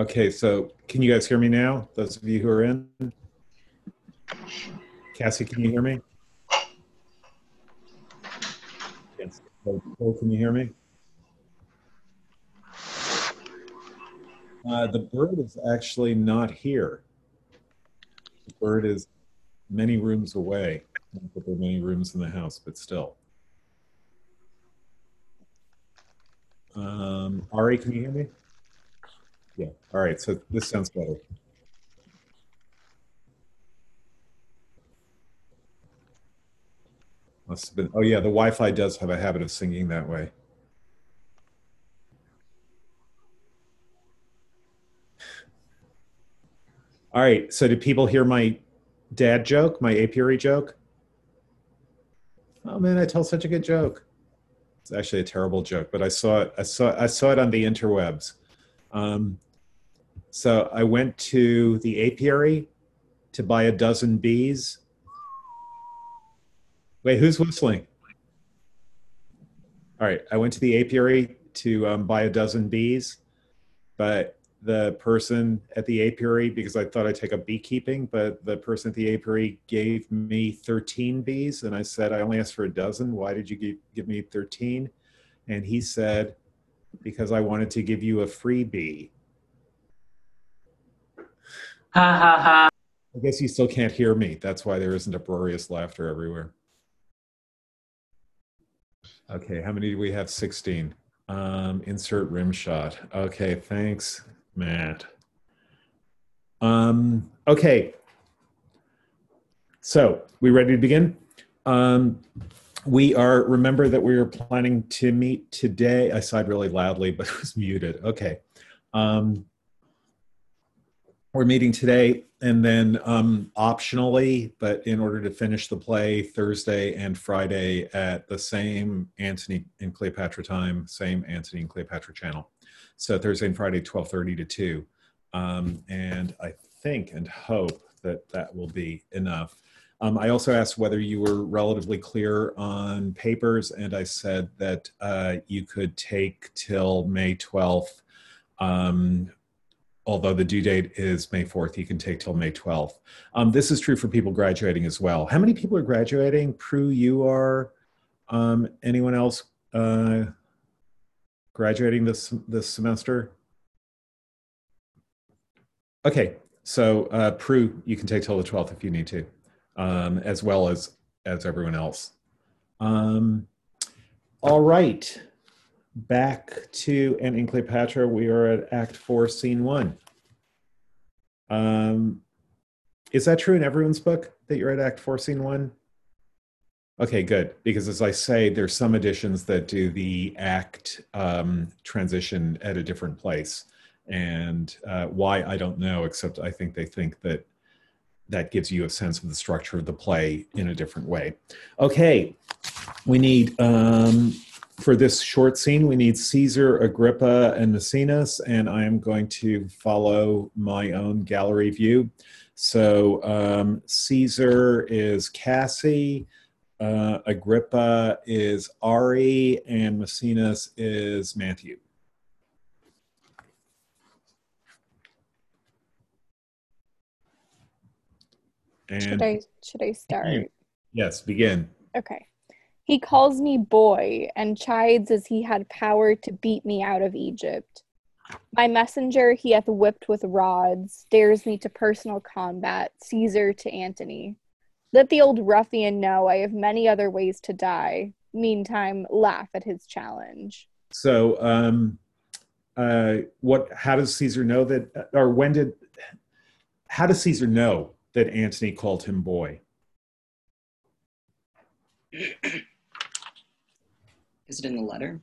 Okay, so can you guys hear me now? Those of you who are in? Cassie, can you hear me? Yes. Cole, can you hear me? Uh, the bird is actually not here. The bird is many rooms away. Not that there are many rooms in the house, but still. Um, Ari, can you hear me? Yeah. All right. So this sounds better. Must have been. Oh yeah, the Wi-Fi does have a habit of singing that way. All right. So did people hear my dad joke, my apiary joke? Oh man, I tell such a good joke. It's actually a terrible joke, but I saw it. I saw. I saw it on the interwebs. Um, so I went to the apiary to buy a dozen bees. Wait, who's whistling? All right, I went to the apiary to um, buy a dozen bees, but the person at the apiary, because I thought I'd take up beekeeping, but the person at the apiary gave me 13 bees. And I said, I only asked for a dozen. Why did you give, give me 13? And he said, because I wanted to give you a free bee. Ha ha ha. I guess you still can't hear me. That's why there isn't uproarious laughter everywhere. Okay, how many do we have? 16. Um, insert rim shot. Okay, thanks, Matt. Um, okay, so we ready to begin? Um, we are, remember that we are planning to meet today. I sighed really loudly, but it was muted. Okay. Um, we're meeting today and then um, optionally but in order to finish the play thursday and friday at the same antony and cleopatra time same antony and cleopatra channel. So thursday and friday 12.30 to 2 um, and i think and hope that that will be enough. Um, i also asked whether you were relatively clear on papers and i said that uh, you could take till may 12th um, although the due date is May 4th, you can take till May 12th. Um, this is true for people graduating as well. How many people are graduating? Prue, you are. Um, anyone else uh, graduating this this semester? Okay, so uh, Prue, you can take till the 12th if you need to, um, as well as as everyone else. Um, all right back to and in Cleopatra, we are at Act Four, Scene One. Um, is that true in everyone's book that you're at Act Four, Scene One? Okay, good. Because as I say, there's some editions that do the act um, transition at a different place, and uh, why I don't know. Except I think they think that that gives you a sense of the structure of the play in a different way. Okay, we need um, for this short scene, we need Caesar, Agrippa, and Maecenas, and I am going to follow my own gallery view. So um, Caesar is Cassie, uh, Agrippa is Ari, and Maecenas is Matthew. And should I should I start? Yes, begin. Okay. He calls me boy and chides as he had power to beat me out of Egypt. My messenger he hath whipped with rods, dares me to personal combat, Caesar to Antony. Let the old ruffian know I have many other ways to die. Meantime, laugh at his challenge. So, um, uh, what? How does Caesar know that, or when did? How does Caesar know that Antony called him boy? Is it in the letter?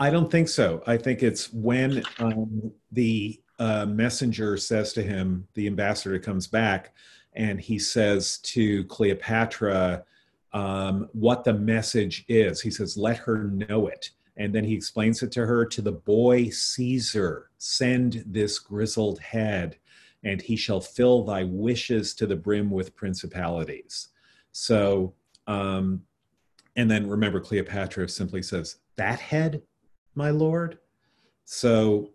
I don't think so. I think it's when um, the uh, messenger says to him, the ambassador comes back, and he says to Cleopatra um, what the message is. He says, Let her know it. And then he explains it to her to the boy Caesar, send this grizzled head, and he shall fill thy wishes to the brim with principalities. So um, and then remember, Cleopatra simply says, That head, my lord? So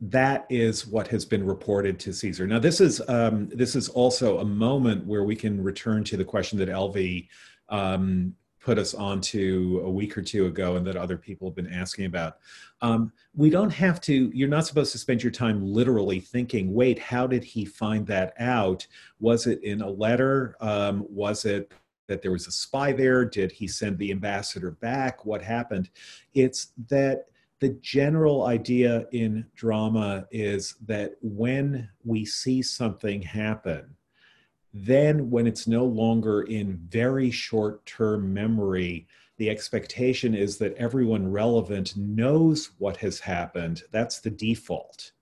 that is what has been reported to Caesar. Now, this is um, this is also a moment where we can return to the question that Elvie um, put us onto a week or two ago, and that other people have been asking about. Um, we don't have to. You're not supposed to spend your time literally thinking, "Wait, how did he find that out? Was it in a letter? Um, was it?" That there was a spy there? Did he send the ambassador back? What happened? It's that the general idea in drama is that when we see something happen, then when it's no longer in very short term memory, the expectation is that everyone relevant knows what has happened. That's the default.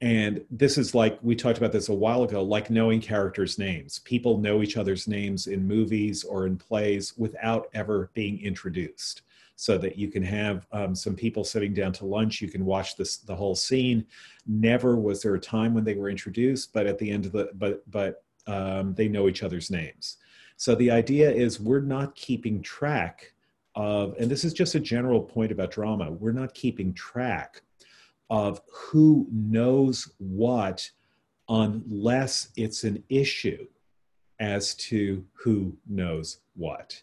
And this is like we talked about this a while ago, like knowing characters' names. People know each other's names in movies or in plays without ever being introduced so that you can have um, some people sitting down to lunch. You can watch this the whole scene. Never was there a time when they were introduced, but at the end of the but but um, they know each other's names. So the idea is we're not keeping track of, and this is just a general point about drama. We're not keeping track of who knows what unless it's an issue as to who knows what.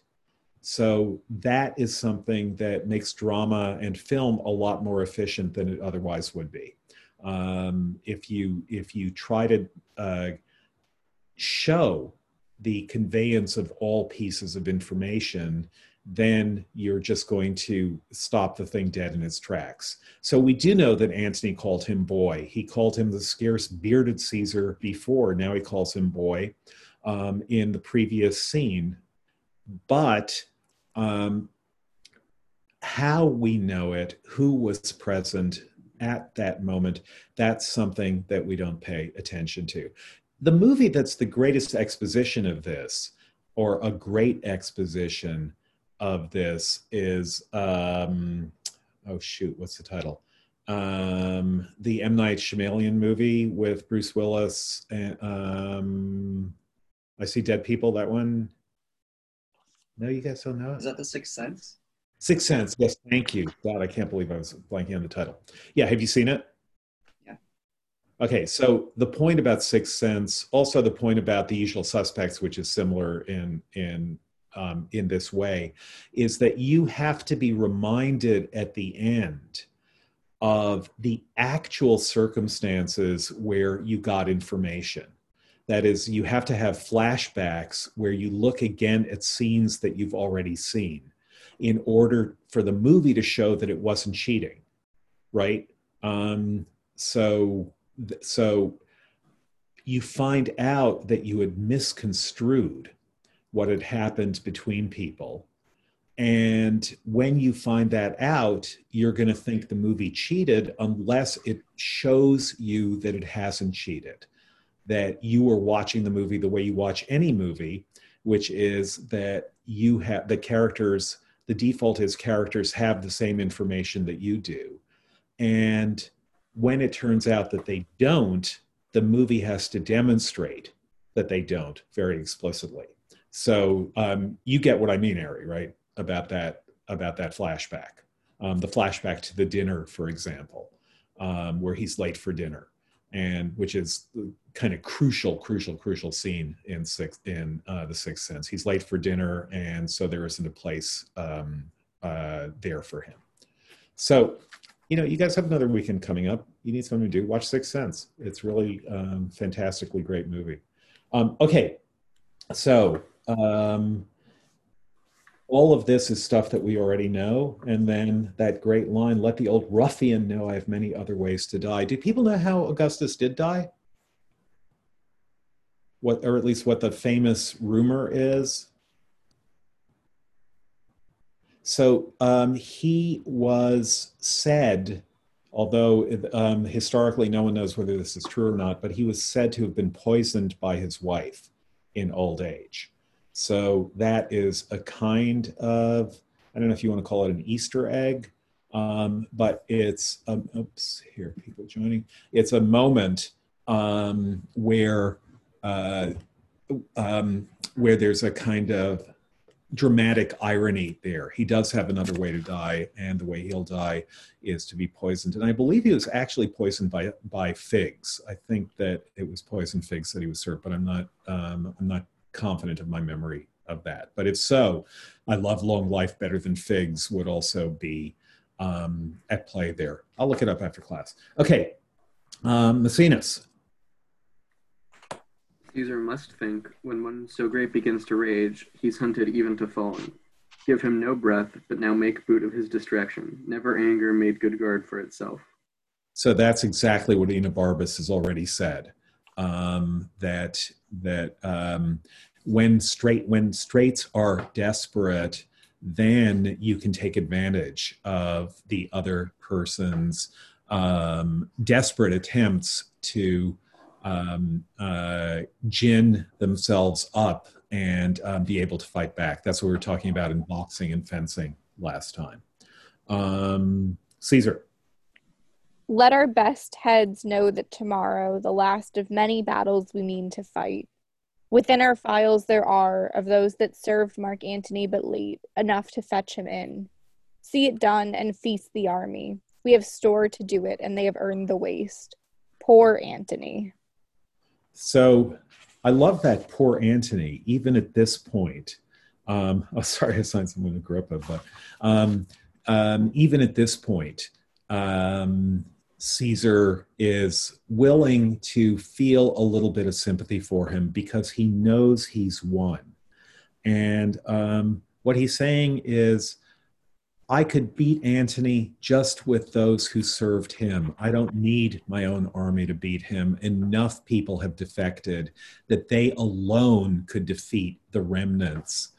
So that is something that makes drama and film a lot more efficient than it otherwise would be. Um, if you if you try to uh, show the conveyance of all pieces of information, then you're just going to stop the thing dead in its tracks. So we do know that Antony called him boy. He called him the scarce bearded Caesar before. Now he calls him boy um, in the previous scene. But um, how we know it, who was present at that moment, that's something that we don't pay attention to. The movie that's the greatest exposition of this, or a great exposition of this, is um, oh shoot, what's the title? Um, the M Night Shyamalan movie with Bruce Willis. And, um, I see dead people. That one. No, you guys don't know it. Is that the Sixth Sense? Sixth Sense. Yes, thank you. God, I can't believe I was blanking on the title. Yeah, have you seen it? Yeah. Okay, so the point about Sixth Sense, also the point about The Usual Suspects, which is similar in in um, in this way, is that you have to be reminded at the end of the actual circumstances where you got information that is, you have to have flashbacks where you look again at scenes that you've already seen in order for the movie to show that it wasn't cheating, right? Um, so, so you find out that you had misconstrued what had happened between people. And when you find that out, you're going to think the movie cheated unless it shows you that it hasn't cheated that you are watching the movie the way you watch any movie, which is that you have the characters, the default is characters have the same information that you do. And when it turns out that they don't, the movie has to demonstrate that they don't very explicitly. So um, you get what I mean, Ari, right? About that about that flashback, um, the flashback to the dinner, for example, um, where he's late for dinner and which is kind of crucial, crucial, crucial scene in six in uh, the Sixth Sense. He's late for dinner, and so there isn't a place um, uh, there for him. So, you know, you guys have another weekend coming up. You need something to do. Watch Sixth Sense. It's really um, fantastically great movie. Um, okay, so um, all of this is stuff that we already know. And then that great line, let the old ruffian know I have many other ways to die. Do people know how Augustus did die? What, or at least what the famous rumor is? So um, he was said, although um, historically no one knows whether this is true or not, but he was said to have been poisoned by his wife in old age. So that is a kind of, I don't know if you want to call it an Easter egg, um, but it's, um, oops, here, people joining. It's a moment um, where, uh, um, where there's a kind of dramatic irony there. He does have another way to die, and the way he'll die is to be poisoned. And I believe he was actually poisoned by by figs. I think that it was poisoned figs that he was served, but I'm not um, I'm not confident of my memory of that. But if so, I love long life better than figs would also be um, at play there. I'll look it up after class. Okay, um, Maecenas. Caesar must think, when one so great begins to rage, he's hunted even to falling. Give him no breath, but now make boot of his distraction. Never anger made good guard for itself. So that's exactly what Ina Enobarbus has already said. Um, that that um, when straight when straits are desperate, then you can take advantage of the other person's um, desperate attempts to um, uh, gin themselves up and um, be able to fight back. That's what we were talking about in boxing and fencing last time. Um, Caesar. Let our best heads know that tomorrow, the last of many battles we mean to fight. Within our files there are, of those that served Mark Antony but late, enough to fetch him in. See it done and feast the army. We have store to do it, and they have earned the waste. Poor Antony. So I love that poor Antony, even at this point. Um, oh, sorry, I signed someone with Agrippa, but um, um, even at this point, um, Caesar is willing to feel a little bit of sympathy for him because he knows he's won. And um, what he's saying is, I could beat Antony just with those who served him. I don't need my own army to beat him. Enough people have defected that they alone could defeat the remnants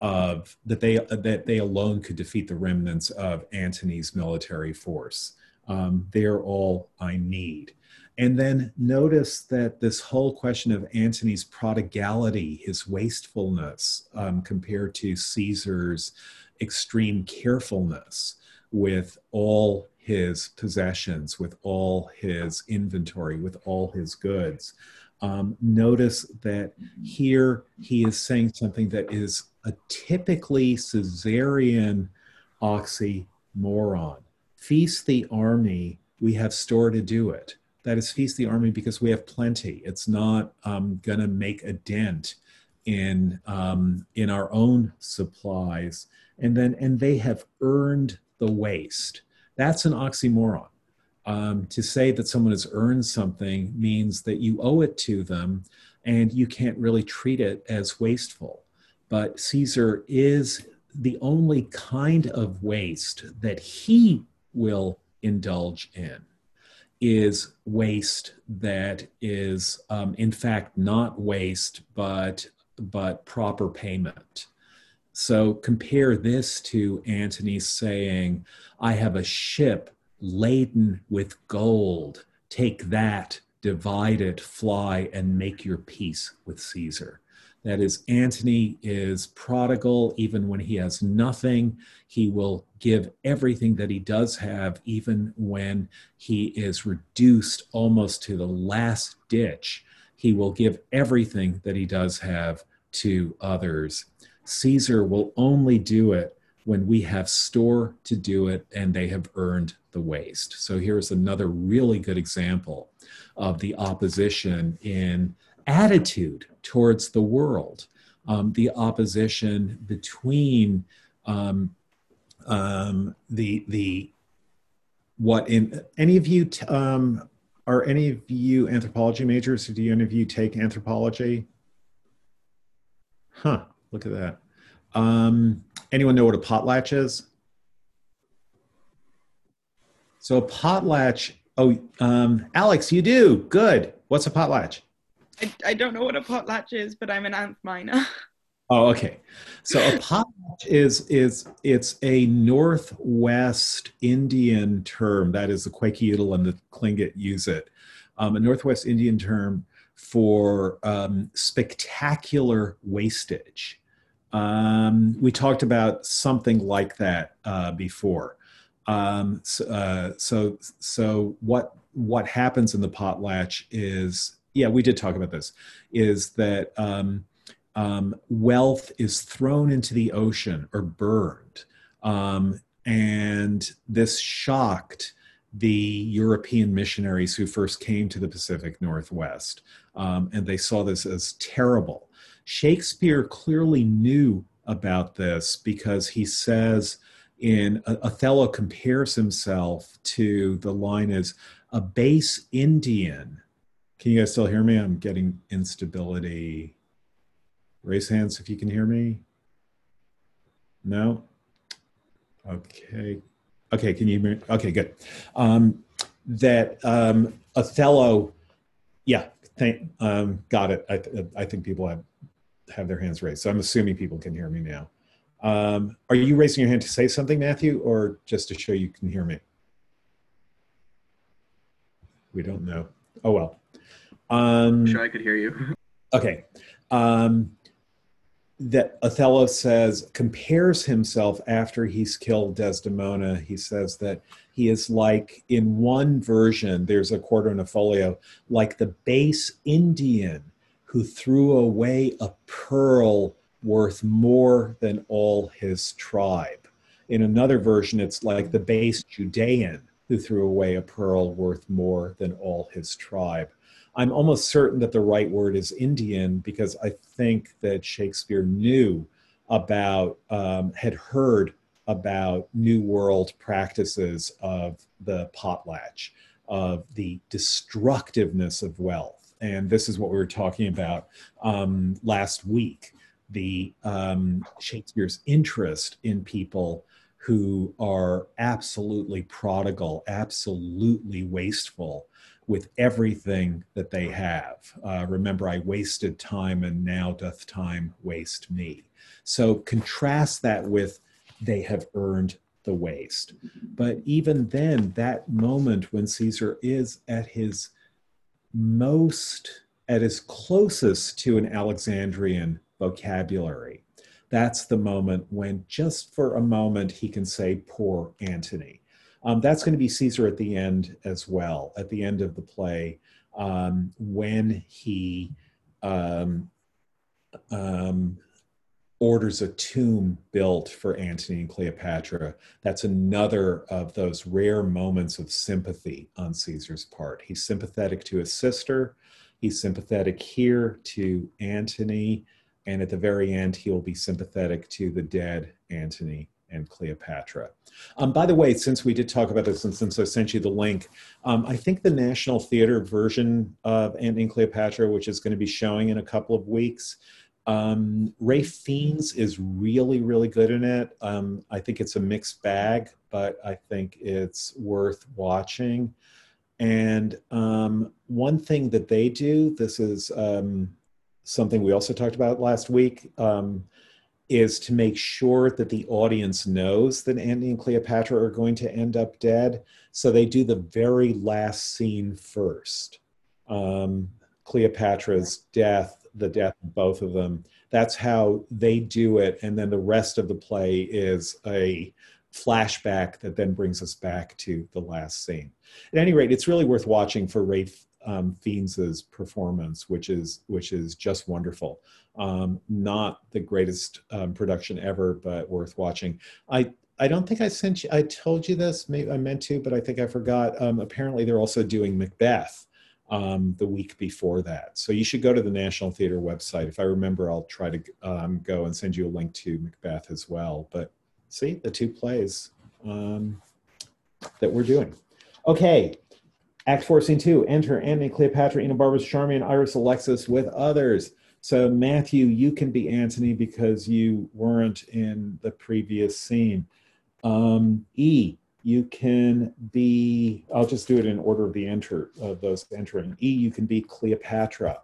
of that they that they alone could defeat the remnants of Antony's military force. Um, they're all I need. And then notice that this whole question of Antony's prodigality, his wastefulness, um, compared to Caesar's extreme carefulness with all his possessions, with all his inventory, with all his goods. Um, notice that here he is saying something that is a typically Caesarian oxymoron. Feast the army, we have store to do it. That is, feast the army because we have plenty. It's not um, going to make a dent in um, in our own supplies and then and they have earned the waste. That's an oxymoron. Um, to say that someone has earned something means that you owe it to them, and you can't really treat it as wasteful. But Caesar is the only kind of waste that he will indulge in is waste that is um, in fact not waste but but proper payment so compare this to Antony saying, I have a ship laden with gold. Take that, divide it, fly, and make your peace with Caesar. That is, Antony is prodigal even when he has nothing. He will give everything that he does have, even when he is reduced almost to the last ditch. He will give everything that he does have to others. Caesar will only do it when we have store to do it and they have earned the waste. So here's another really good example of the opposition in attitude towards the world, um, the opposition between um, um, the the what in any of you t- um, are any of you anthropology majors? Do any of you take anthropology? Huh. Look at that. Um, anyone know what a potlatch is? So a potlatch. Oh, um, Alex, you do. Good. What's a potlatch? I, I don't know what a potlatch is, but I'm an Antminer. Oh, okay. So a potlatch is is it's a Northwest Indian term. That is the Kwakiutl and the Tlingit use it. Um, a Northwest Indian term for um, spectacular wastage. Um, we talked about something like that uh, before. Um, so, uh, so, so what what happens in the potlatch is, yeah, we did talk about this. Is that um, um, wealth is thrown into the ocean or burned. Um, and this shocked the European missionaries who first came to the Pacific Northwest. Um, and they saw this as terrible. Shakespeare clearly knew about this because he says in Othello compares himself to the line is a base Indian. Can you guys still hear me? I'm getting instability. Raise hands if you can hear me. No? Okay. Okay, can you hear me? Okay, good. Um, that um, Othello, yeah, thank, um, got it. I, I think people have, have their hands raised. So I'm assuming people can hear me now. Um, are you raising your hand to say something, Matthew, or just to show you can hear me? We don't know. Oh, well. Um, sure, I could hear you. okay. Um, that Othello says compares himself after he's killed Desdemona. He says that he is like, in one version, there's a quarto in a folio, like the base Indian who threw away a pearl worth more than all his tribe. In another version, it's like the base Judean who threw away a pearl worth more than all his tribe. I'm almost certain that the right word is Indian because I think that Shakespeare knew about, um, had heard about New World practices of the potlatch, of the destructiveness of wealth. And this is what we were talking about um, last week the um, Shakespeare's interest in people who are absolutely prodigal, absolutely wasteful, with everything that they have. Uh, remember, I wasted time, and now doth time waste me. So contrast that with they have earned the waste. But even then, that moment when Caesar is at his most, at his closest to an Alexandrian vocabulary, that's the moment when just for a moment he can say, Poor Antony. Um, that's going to be Caesar at the end as well, at the end of the play, um, when he um, um, orders a tomb built for Antony and Cleopatra. That's another of those rare moments of sympathy on Caesar's part. He's sympathetic to his sister, he's sympathetic here to Antony, and at the very end, he'll be sympathetic to the dead Antony and Cleopatra. Um, by the way, since we did talk about this and since I sent you the link, um, I think the National Theater version of Antony and Cleopatra, which is going to be showing in a couple of weeks, um, Ralph Fiennes is really, really good in it. Um, I think it's a mixed bag, but I think it's worth watching. And um, one thing that they do, this is um, something we also talked about last week um, is to make sure that the audience knows that Antony and Cleopatra are going to end up dead. So they do the very last scene first. Um, Cleopatra's death, the death of both of them. That's how they do it. And then the rest of the play is a flashback that then brings us back to the last scene. At any rate, it's really worth watching for Ralph um, performance, which is which is just wonderful. Um, not the greatest um, production ever, but worth watching. I I don't think I sent you. I told you this. Maybe I meant to, but I think I forgot. Um, apparently, they're also doing Macbeth um, the week before that. So you should go to the National Theater website. If I remember, I'll try to um, go and send you a link to Macbeth as well. But see the two plays that we're doing. Okay, Act 4, Scene 2, enter Antony, Cleopatra, Enobarbus, Charmian, Iras, Alexis with others. So, Matthew, you can be Antony because you weren't in the previous scene. Um, e, you can be, I'll just do it in order of the enter of those entering. E, you can be Cleopatra.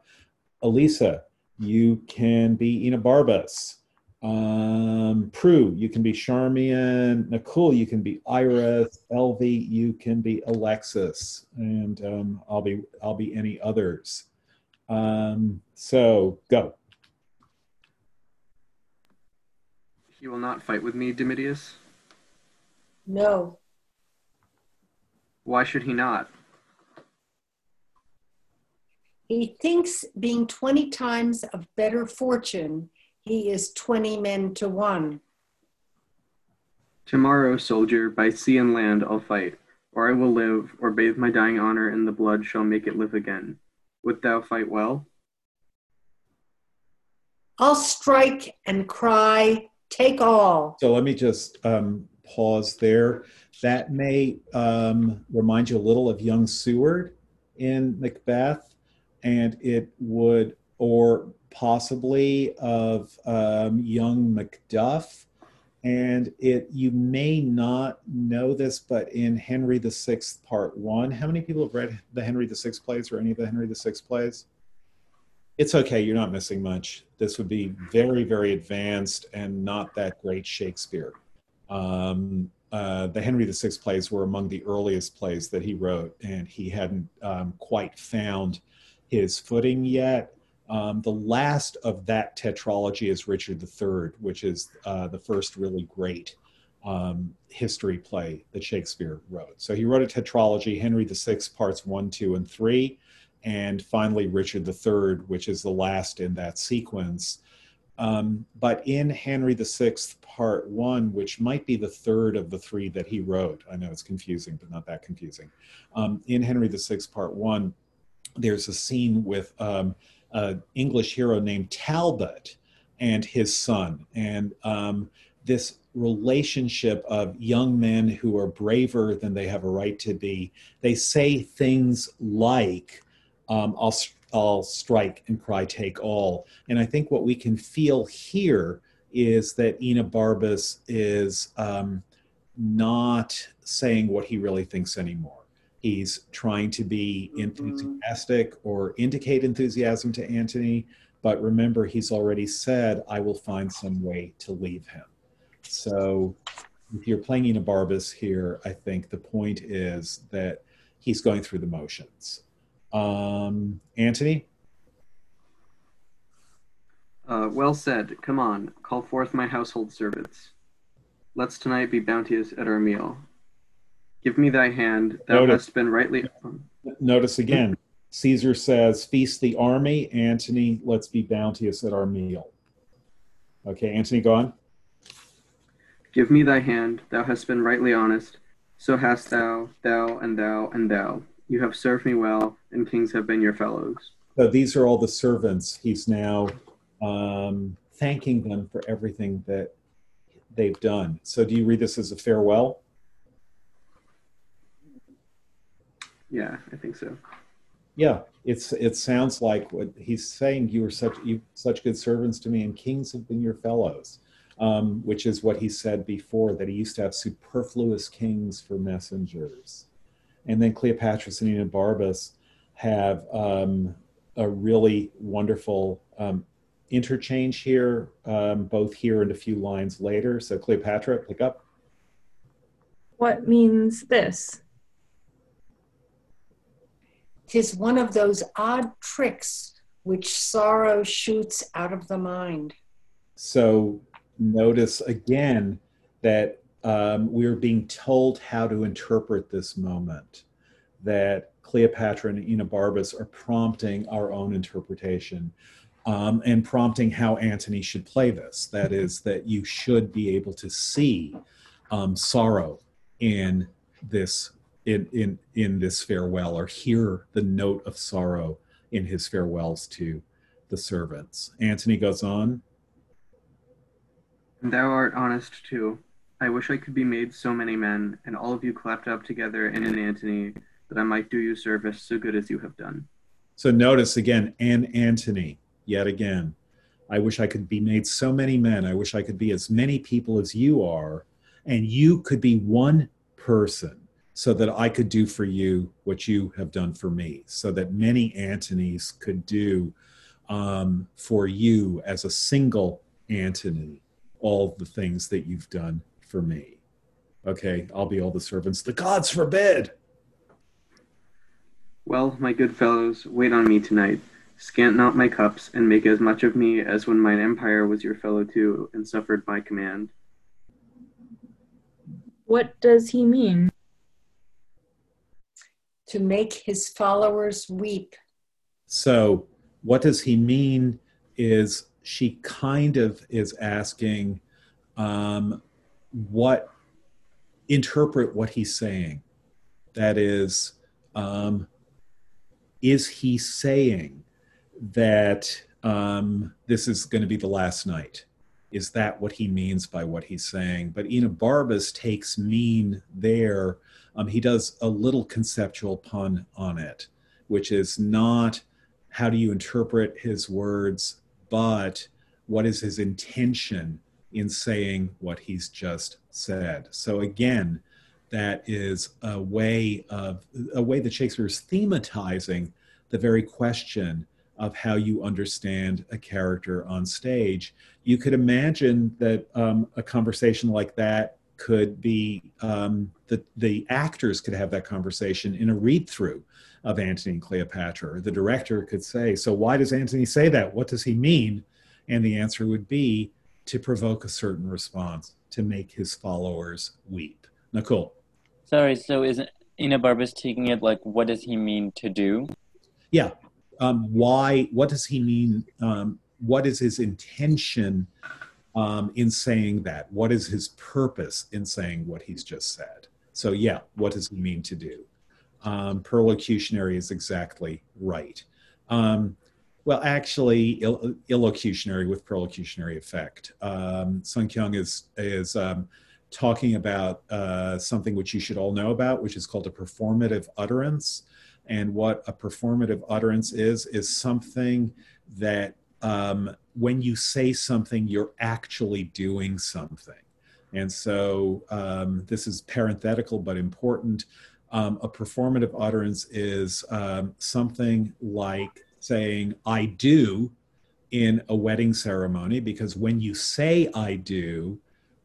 Elisa, you can be Enobarbus. Um, Prue, you can be Charmian. Nicole, you can be Iras. Elvie, you can be Alexis, and um, I'll be I'll be any others. Um, so go. You will not fight with me, Domitius. No. Why should he not? He thinks being 20 times of better fortune, he is 20 men to one. Tomorrow, soldier, by sea and land I'll fight, or I will live, or bathe my dying honor in the blood shall make it live again. Wilt thou fight well? I'll strike and cry, take all. So let me just um, pause there. That may um, remind you a little of young Seward in Macbeth, and it would, or possibly of um, young Macduff. And it, you may not know this, but in Henry VI, Part One, how many people have read the Henry VI plays or any of the Henry VI plays? It's okay, you're not missing much. This would be very, very advanced and not that great Shakespeare. Um, uh, the Henry VI plays were among the earliest plays that he wrote, and he hadn't um, quite found his footing yet. Um, the last of that tetralogy is Richard III, which is uh, the first really great um, history play that Shakespeare wrote. So he wrote a tetralogy, Henry VI, parts one, two, and three, and finally Richard III, which is the last in that sequence. Um, but in Henry VI, part one, which might be the third of the three that he wrote, I know it's confusing, but not that confusing. Um, in Henry VI, part one, there's a scene with um, an English hero named Talbot and his son. And um, this relationship of young men who are braver than they have a right to be, they say things like, um, I'll, I'll strike and cry take all. And I think what we can feel here is that Enobarbus is um, not saying what he really thinks anymore. He's trying to be enthusiastic or indicate enthusiasm to Antony, but remember, he's already said, I will find some way to leave him. So if you're playing Enobarbus here, I think the point is that he's going through the motions. Um, Antony? Uh, well said. Come on, call forth my household servants. Let's tonight be bounteous at our meal. Give me thy hand, thou Notice. hast been rightly. Notice again, Caesar says, Feast the army. Antony, let's be bounteous at our meal. Okay, Antony, go on. Give me thy hand, thou hast been rightly honest. So hast thou, thou, and thou, and thou. You have served me well, and kings have been your fellows. So these are all the servants. He's now um, thanking them for everything that they've done. So do you read this as a farewell? Yeah, I think so. Yeah, it's it sounds like what he's saying. You were such you such good servants to me, and kings have been your fellows, um, which is what he said before that he used to have superfluous kings for messengers, and then Cleopatra and Enobarbus have um, a really wonderful um, interchange here, um, both here and a few lines later. So Cleopatra, pick up. What means this? Tis one of those odd tricks which sorrow shoots out of the mind. So notice again that um, we're being told how to interpret this moment, that Cleopatra and Enobarbus are prompting our own interpretation um, and prompting how Antony should play this. That is, that you should be able to see um, sorrow in this in, in in this farewell or hear the note of sorrow in his farewells to the servants. Antony goes on. And thou art honest too. I wish I could be made so many men, and all of you clapped up together in an Antony, that I might do you service so good as you have done. So notice again, and Antony, yet again. I wish I could be made so many men. I wish I could be as many people as you are, and you could be one person so that I could do for you what you have done for me, so that many Antonys could do um, for you as a single Antony all the things that you've done for me. Okay, I'll be all the servants. The gods forbid. Well, my good fellows, wait on me tonight. Scant not my cups, and make as much of me as when mine empire was your fellow too, and suffered my command. What does he mean? To make his followers weep. So, what does he mean? Is she kind of is asking, um, what interpret what he's saying? That is, um, is he saying that um, this is going to be the last night? Is that what he means by what he's saying? But Enobarbus takes mean there. Um, he does a little conceptual pun on it, which is not how do you interpret his words, but what is his intention in saying what he's just said. So again, that is a way of a way that Shakespeare is thematizing the very question of how you understand a character on stage. You could imagine that um, a conversation like that could be um, the the actors could have that conversation in a read through of Antony and Cleopatra. Or the director could say, "So why does Antony say that? What does he mean?" And the answer would be to provoke a certain response, to make his followers weep. Nicole. Sorry, so is Enobarbus taking it like, what does he mean to do? Yeah. Um, why? What does he mean? Um, what is his intention um, in saying that? What is his purpose in saying what he's just said? So, yeah, what does he mean to do? Um, perlocutionary is exactly right. Um, well, actually, Ill- illocutionary with perlocutionary effect. Um, Sun Kyung is is um, talking about uh, something which you should all know about, which is called a performative utterance. And what a performative utterance is is something that um, when you say something, you're actually doing something. And so um, this is parenthetical but important. Um, a performative utterance is um, something like saying I do in a wedding ceremony because when you say I do,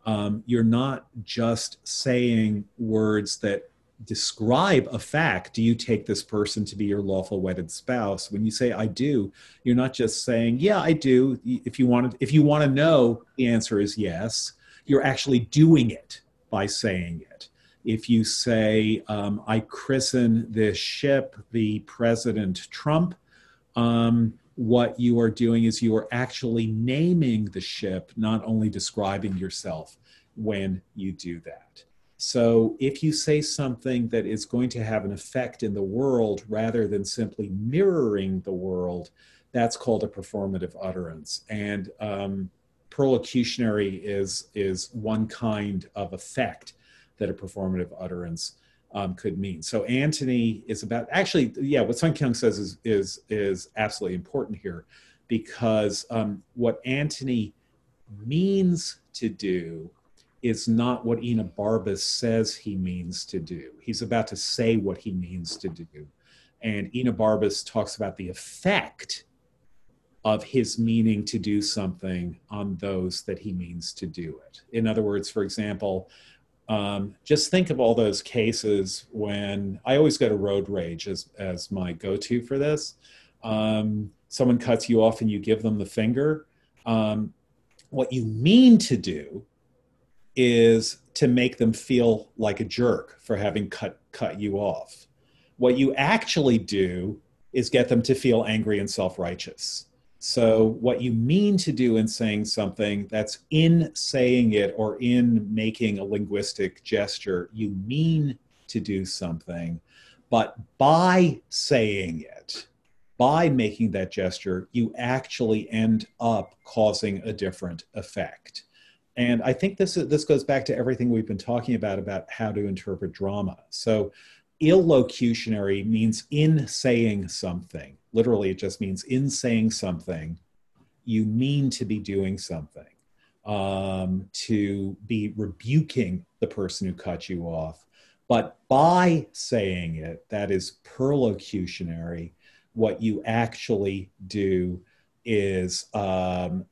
um, you're not just saying words that describe a fact. Do you take this person to be your lawful wedded spouse? When you say I do, you're not just saying, yeah, I do. If you want to, if you want to know, the answer is yes. You're actually doing it by saying it. If you say, um, I christen this ship, the President Trump, um, what you are doing is you are actually naming the ship, not only describing yourself when you do that. So if you say something that is going to have an effect in the world rather than simply mirroring the world, that's called a performative utterance. And um, perlocutionary is, is one kind of effect that a performative utterance um, could mean. So Antony is about actually, yeah. What Sun Kyung says is is is absolutely important here, because um, what Antony means to do is not what Enobarbus says he means to do. He's about to say what he means to do, and Enobarbus talks about the effect of his meaning to do something on those that he means to do it. In other words, for example, um, just think of all those cases when I always go to road rage as, as my go to for this. Um, someone cuts you off and you give them the finger. Um, what you mean to do is to make them feel like a jerk for having cut, cut you off. What you actually do is get them to feel angry and self righteous. So, what you mean to do in saying something, that's in saying it or in making a linguistic gesture, you mean to do something. But by saying it, by making that gesture, you actually end up causing a different effect. And I think this, is, this goes back to everything we've been talking about about how to interpret drama. So, illocutionary means in saying something. Literally it just means in saying something you mean to be doing something um, to be rebuking the person who cut you off. But by saying it that is perlocutionary. What you actually do is um,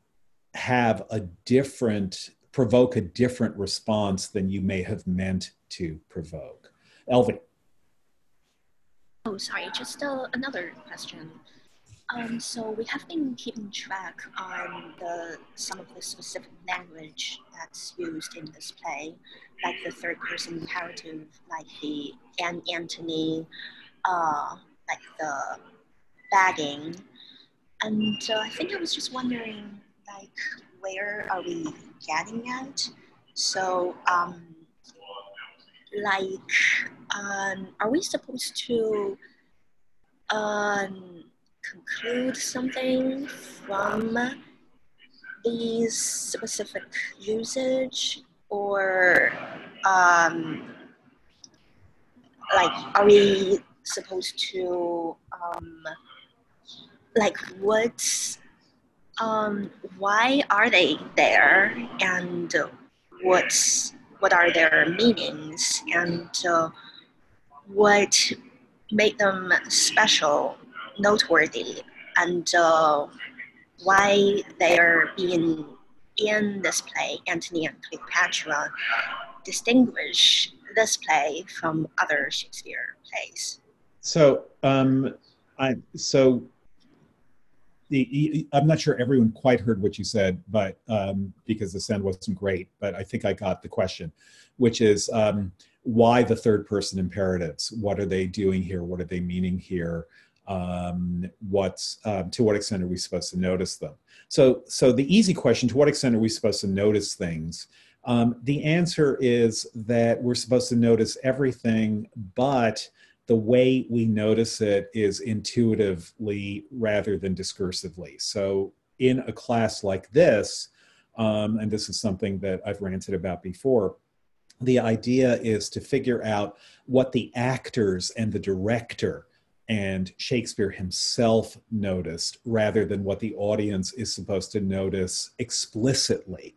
have a different provoke a different response than you may have meant to provoke elvie Oh, sorry, just uh, another question. Um, so we have been keeping track on the some of the specific language that's used in this play, like the third person imperative, like the and Antony, uh, like the bagging. And uh, I think I was just wondering, like, where are we getting at? So, um, like, um, are we supposed to um, conclude something from these specific usage, or um, like, are we supposed to um, like what's um, why are they there and what's what are their meanings and uh, what make them special noteworthy and uh, why they're being in this play antony and cleopatra distinguish this play from other shakespeare plays? So, um, I so the I'm not sure everyone quite heard what you said, but um, because the sound wasn't great, but I think I got the question, which is um, why the third person imperatives? What are they doing here? What are they meaning here? Um, what's um, to what extent are we supposed to notice them? So, so the easy question: to what extent are we supposed to notice things? Um, the answer is that we're supposed to notice everything, but the way we notice it is intuitively rather than discursively. So, in a class like this, um, and this is something that I've ranted about before, the idea is to figure out what the actors and the director and Shakespeare himself noticed rather than what the audience is supposed to notice explicitly.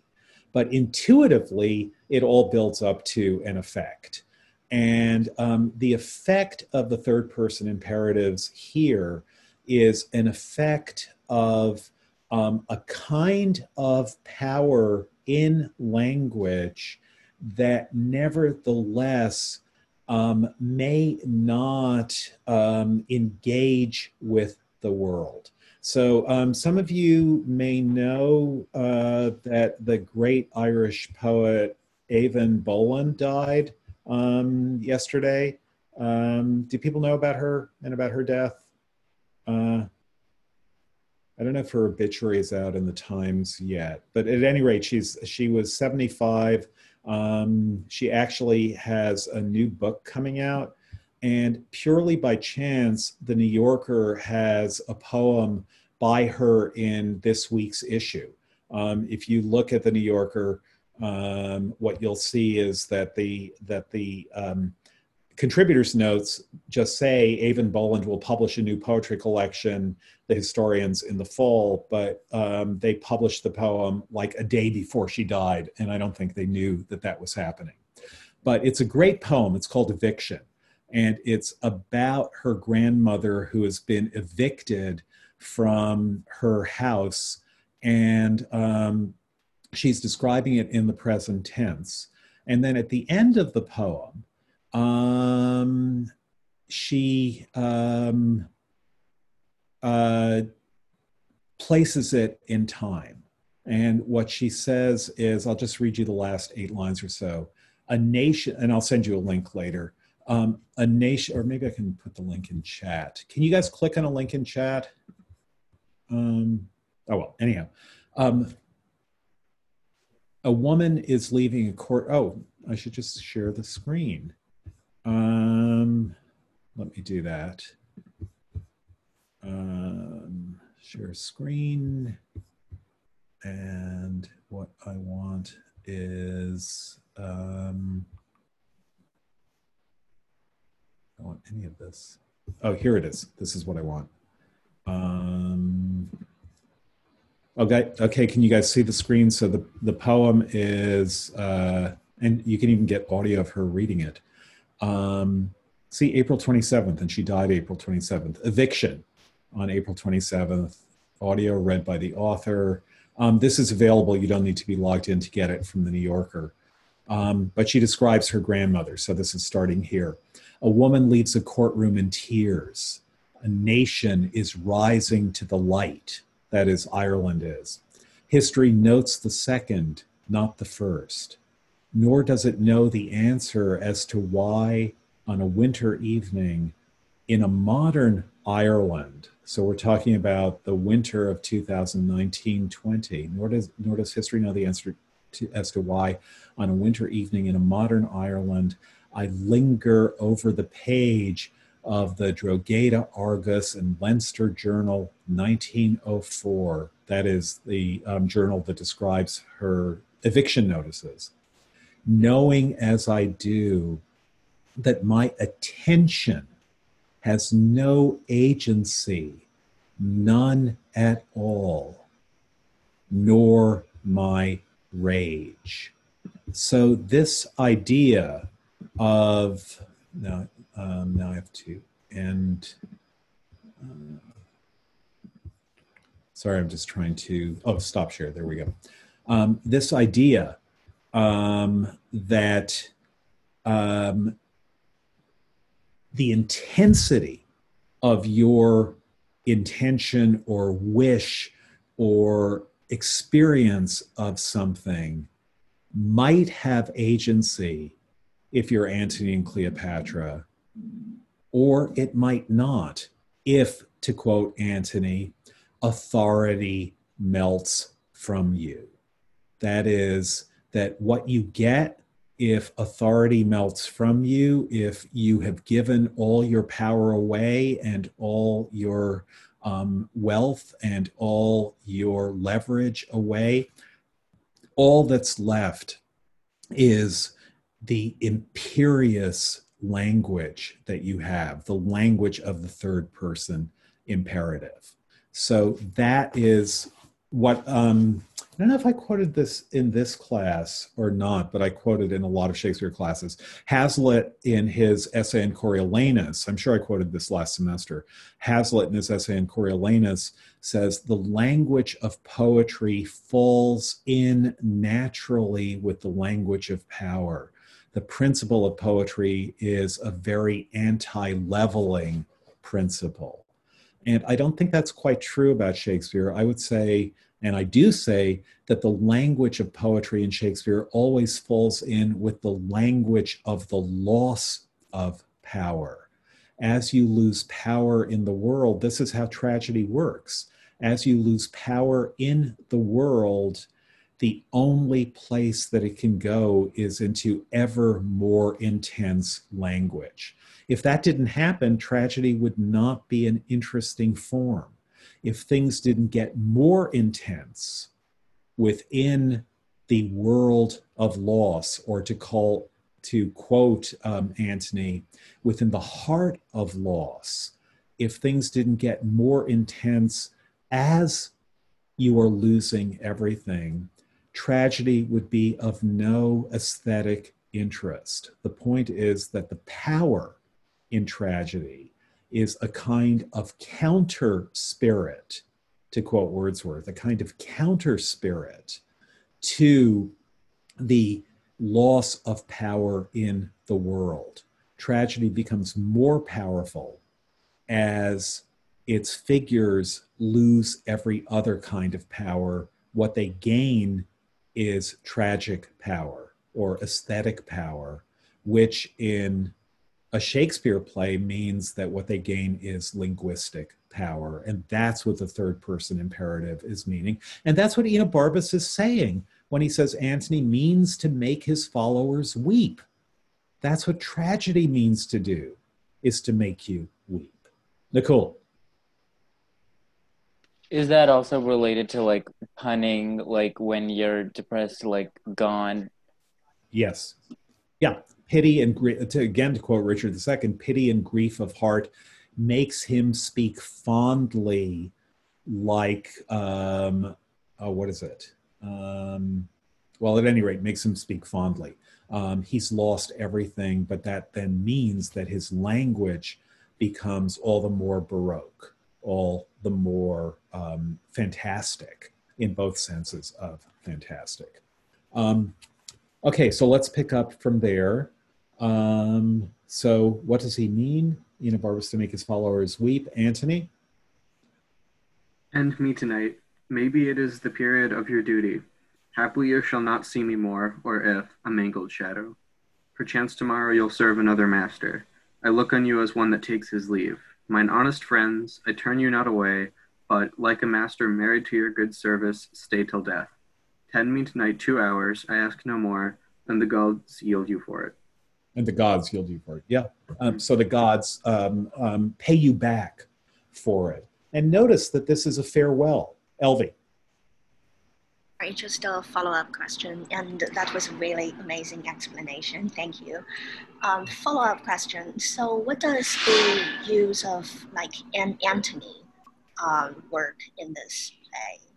But intuitively, it all builds up to an effect. And um, the effect of the third person imperatives here is an effect of um, a kind of power in language that nevertheless um, may not um, engage with the world. So, um, some of you may know uh, that the great Irish poet Eavan Boland died um, yesterday. Um, do people know about her and about her death? Uh, I don't know if her obituary is out in the Times yet, but at any rate, she's she was 75. Um, she actually has a new book coming out, and purely by chance, the New Yorker has a poem by her in this week's issue. Um, if you look at the New Yorker, um, what you'll see is that the that the um, contributors notes just say Eavan Boland will publish a new poetry collection, the historians in the fall, but um, they published the poem like a day before she died, and I don't think they knew that that was happening. But it's a great poem. It's called Eviction, and it's about her grandmother who has been evicted from her house, and um, she's describing it in the present tense. And then at the end of the poem, um, she um, uh, places it in time. And what she says is, I'll just read you the last eight lines or so. A nation, and I'll send you a link later. Um, a nation, or maybe I can put the link in chat. Can you guys click on a link in chat? Um, oh, well, anyhow. Um, a woman is leaving a court. Oh, I should just share the screen. Um, let me do that. Um, share screen. And what I want is, um, I don't want any of this. Oh, here it is. This is what I want. Um, okay, okay. Can you guys see the screen? So the the poem is, uh, and you can even get audio of her reading it. Um, see, April 27th, and she died April 27th. Eviction on April 27th. Audio read by the author. Um, this is available. You don't need to be logged in to get it from the New Yorker. Um, but she describes her grandmother. So this is starting here. A woman leaves a courtroom in tears. A nation is rising to the light. That is, Ireland is. History notes the second, not the first nor does it know the answer as to why, on a winter evening, in a modern Ireland. So we're talking about the winter of 2019-20. Nor does nor does history know the answer to, as to why, on a winter evening in a modern Ireland, I linger over the page of the Drogheda Argus and Leinster Journal 1904. That is the um, journal that describes her eviction notices. Knowing as I do that my attention has no agency, none at all, nor my rage. So, this idea of now, um, now I have two. And Uh, sorry, I'm just trying to. Oh, stop share. There we go. Um, this idea um, that um, the intensity of your intention or wish or experience of something might have agency if you're Antony and Cleopatra, or it might not if, to quote Antony, authority melts from you. That is, that what you get if authority melts from you, if you have given all your power away and all your um, wealth and all your leverage away, all that's left is the imperious language that you have, the language of the third person imperative. So that is what um, I don't know if I quoted this in this class or not, but I quoted in a lot of Shakespeare classes. Hazlitt, in his essay in Coriolanus, I'm sure I quoted this last semester. Hazlitt, in his essay in Coriolanus, says the language of poetry falls in naturally with the language of power. The principle of poetry is a very anti leveling principle. And I don't think that's quite true about Shakespeare. I would say and I do say that the language of poetry in Shakespeare always falls in with the language of the loss of power. As you lose power in the world, this is how tragedy works. As you lose power in the world, the only place that it can go is into ever more intense language. If that didn't happen, tragedy would not be an interesting form if things didn't get more intense within the world of loss, or to call, to quote um, Antony, within the heart of loss, if things didn't get more intense as you are losing everything, tragedy would be of no aesthetic interest. The point is that the power in tragedy is a kind of counter spirit, to quote Wordsworth, a kind of counter spirit to the loss of power in the world. Tragedy becomes more powerful as its figures lose every other kind of power. What they gain is tragic power or aesthetic power, which in a Shakespeare play means that what they gain is linguistic power. And that's what the third person imperative is meaning. And that's what Enobarbus is saying when he says Antony means to make his followers weep. That's what tragedy means to do, is to make you weep. Nicole. Is that also related to like punning, like when you're depressed, like gone? Yes. Yeah pity and to, again to quote Richard II, pity and grief of heart makes him speak fondly, like um, oh, what is it? Um, well, at any rate, makes him speak fondly. Um, he's lost everything, but that then means that his language becomes all the more baroque, all the more um, fantastic in both senses of fantastic. Um, okay, so let's pick up from there. Um, so, what does he mean? Enobarbus to make his followers weep. Antony? End me tonight. Maybe it is the period of your duty. Haply you shall not see me more, or if, a mangled shadow. Perchance tomorrow you'll serve another master. I look on you as one that takes his leave. Mine honest friends, I turn you not away, but, like a master married to your good service, stay till death. Tend me tonight two hours, I ask no more, and the gods yield you for it. And the gods yield you for it. Yeah. Um, so the gods um, um, pay you back for it. And notice that this is a farewell. Elvie. Sorry, just a follow-up question, and that was a really amazing explanation. Thank you. Um, follow-up question. So, what does the use of like an Antony um, work in this play?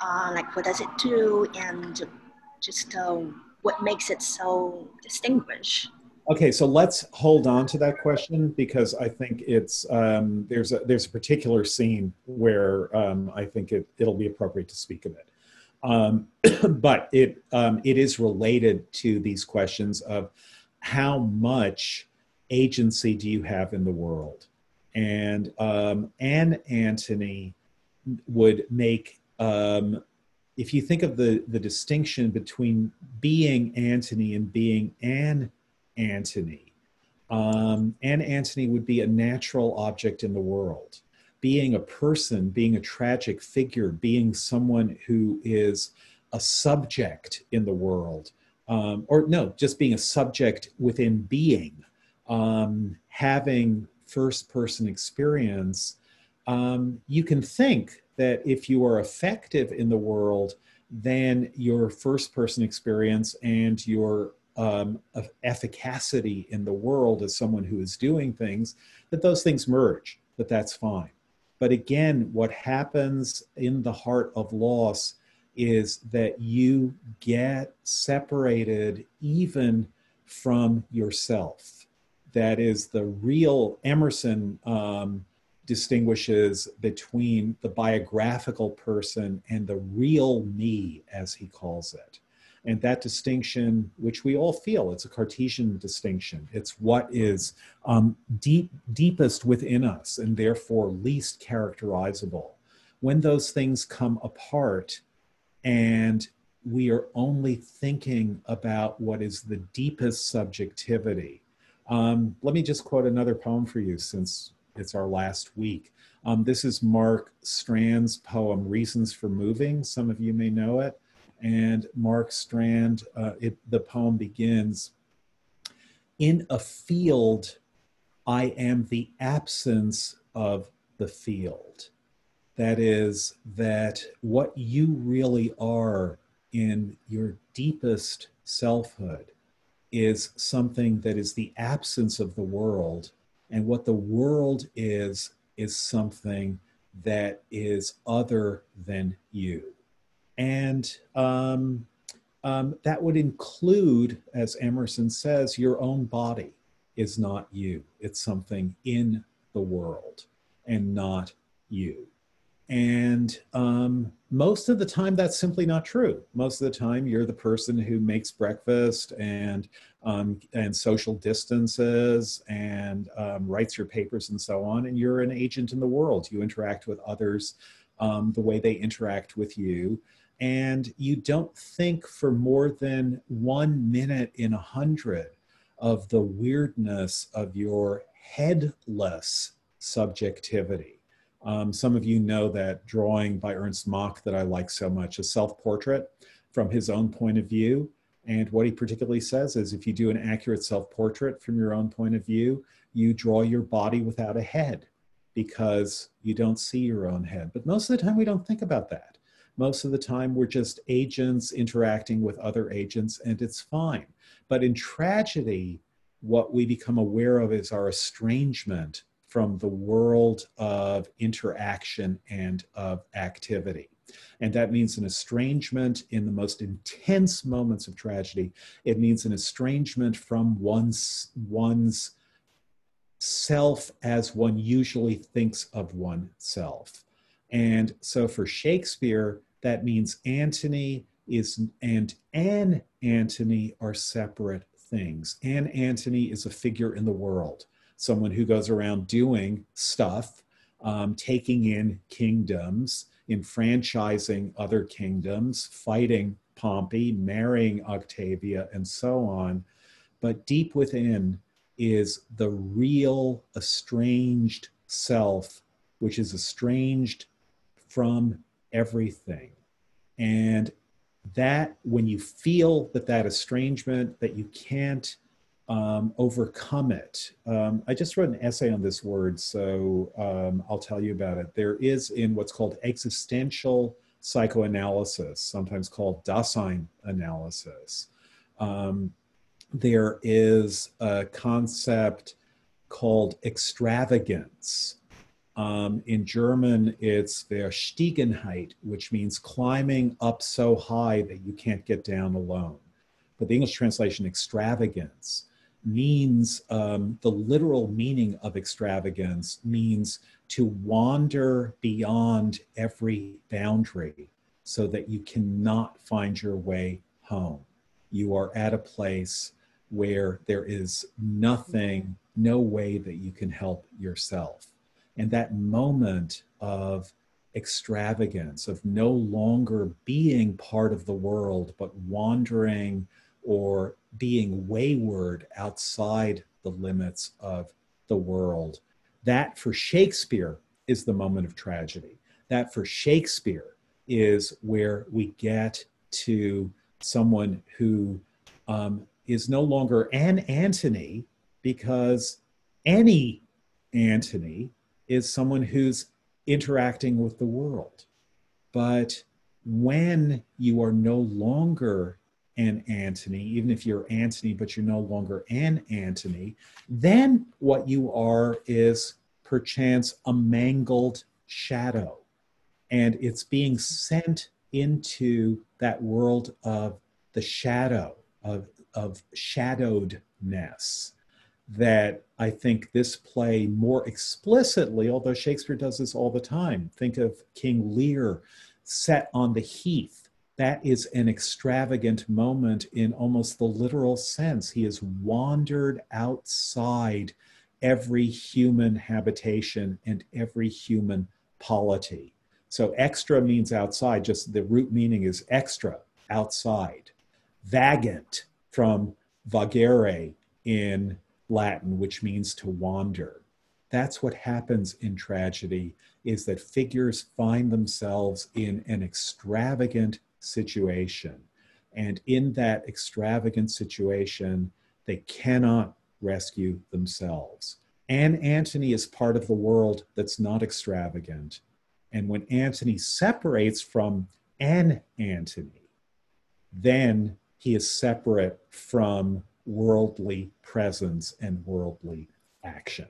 Uh, like, what does it do, and just uh, what makes it so distinguished? Okay, so let's hold on to that question because I think it's um, there's a there's a particular scene where um, I think it it'll be appropriate to speak of it. Um, but it um, it is related to these questions of how much agency do you have in the world, and um, an Antony would make um, if you think of the the distinction between being Antony and being an Antony. Um, An Antony would be a natural object in the world being a person, being a tragic figure, being someone who is a subject in the world, um, or no, just being a subject within being, um, having first person experience, um, you can think that if you are effective in the world, then your first person experience and your um, efficacity in the world as someone who is doing things, that those things merge, that that's fine. But again, what happens in the heart of loss is that you get separated even from yourself. That is the real Emerson um, distinguishes between the biographical person and the real me, as he calls it. And that distinction, which we all feel, it's a Cartesian distinction. It's what is um, deep, deepest within us and therefore least characterizable. When those things come apart and we are only thinking about what is the deepest subjectivity. Um, let me just quote another poem for you since it's our last week. Um, this is Mark Strand's poem, Reasons for Moving. Some of you may know it and Mark Strand, uh, it, the poem begins In a field, I am the absence of the field. That is, that what you really are in your deepest selfhood is something that is the absence of the world. And what the world is, is something that is other than you. And um, um, that would include, as Emerson says, your own body is not you. It's something in the world and not you. And um, most of the time, that's simply not true. Most of the time, you're the person who makes breakfast and um, and social distances and um, writes your papers and so on. And you're an agent in the world. You interact with others um, the way they interact with you and you don't think for more than one minute in a hundred of the weirdness of your headless subjectivity. Um, some of you know that drawing by Ernst Mach that I like so much, a self portrait from his own point of view. And what he particularly says is if you do an accurate self portrait from your own point of view, you draw your body without a head because you don't see your own head. But most of the time, we don't think about that. Most of the time, we're just agents interacting with other agents, and it's fine. But in tragedy, what we become aware of is our estrangement from the world of interaction and of activity. And that means an estrangement in the most intense moments of tragedy. It means an estrangement from one's, one's self as one usually thinks of oneself. And so for Shakespeare, that means Antony is and an Antony are separate things. An Antony is a figure in the world, someone who goes around doing stuff, um, taking in kingdoms, enfranchising other kingdoms, fighting Pompey, marrying Octavia, and so on. But deep within, is the real estranged self, which is estranged from everything. And that, when you feel that that estrangement, that you can't um, overcome it. Um, I just wrote an essay on this word, so um, I'll tell you about it. There is in what's called existential psychoanalysis, sometimes called Dasein analysis. Um, there is a concept called extravagance. Um, in German, it's Verstiegenheit, which means climbing up so high that you can't get down alone. But the English translation, extravagance, means um, the literal meaning of extravagance means to wander beyond every boundary so that you cannot find your way home. You are at a place where there is nothing, no way that you can help yourself. And that moment of extravagance, of no longer being part of the world, but wandering or being wayward outside the limits of the world. That for Shakespeare is the moment of tragedy. That for Shakespeare is where we get to someone who um, is no longer an Antony because any Antony is someone who's interacting with the world. But when you are no longer an Antony, even if you're Antony, but you're no longer an Antony, then what you are is perchance a mangled shadow. And it's being sent into that world of the shadow, of, of shadowedness, that I think this play more explicitly, although Shakespeare does this all the time, think of King Lear set on the heath that is an extravagant moment in almost the literal sense. He has wandered outside every human habitation and every human polity. So extra means outside, just the root meaning is extra, outside. Vagant from vagere in Latin, which means to wander. That's what happens in tragedy is that figures find themselves in an extravagant situation. And in that extravagant situation, they cannot rescue themselves. And Antony is part of the world that's not extravagant. And when Antony separates from an Antony, then he is separate from worldly presence and worldly action.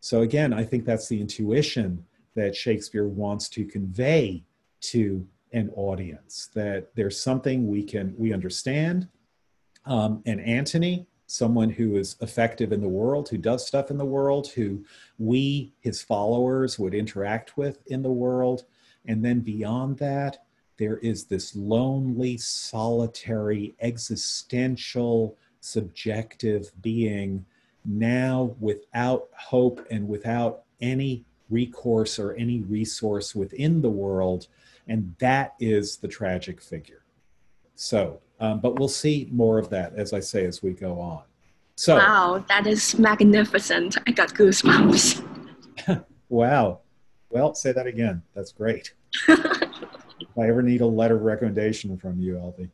So, again, I think that's the intuition that Shakespeare wants to convey to an audience that there's something we can we understand um, and antony someone who is effective in the world who does stuff in the world who we his followers would interact with in the world and then beyond that there is this lonely solitary existential subjective being now without hope and without any recourse or any resource within the world and that is the tragic figure. So, um, but we'll see more of that, as I say, as we go on. So, wow, that is magnificent. I got goosebumps. wow. Well, say that again. That's great. if I ever need a letter of recommendation from you, Aldi.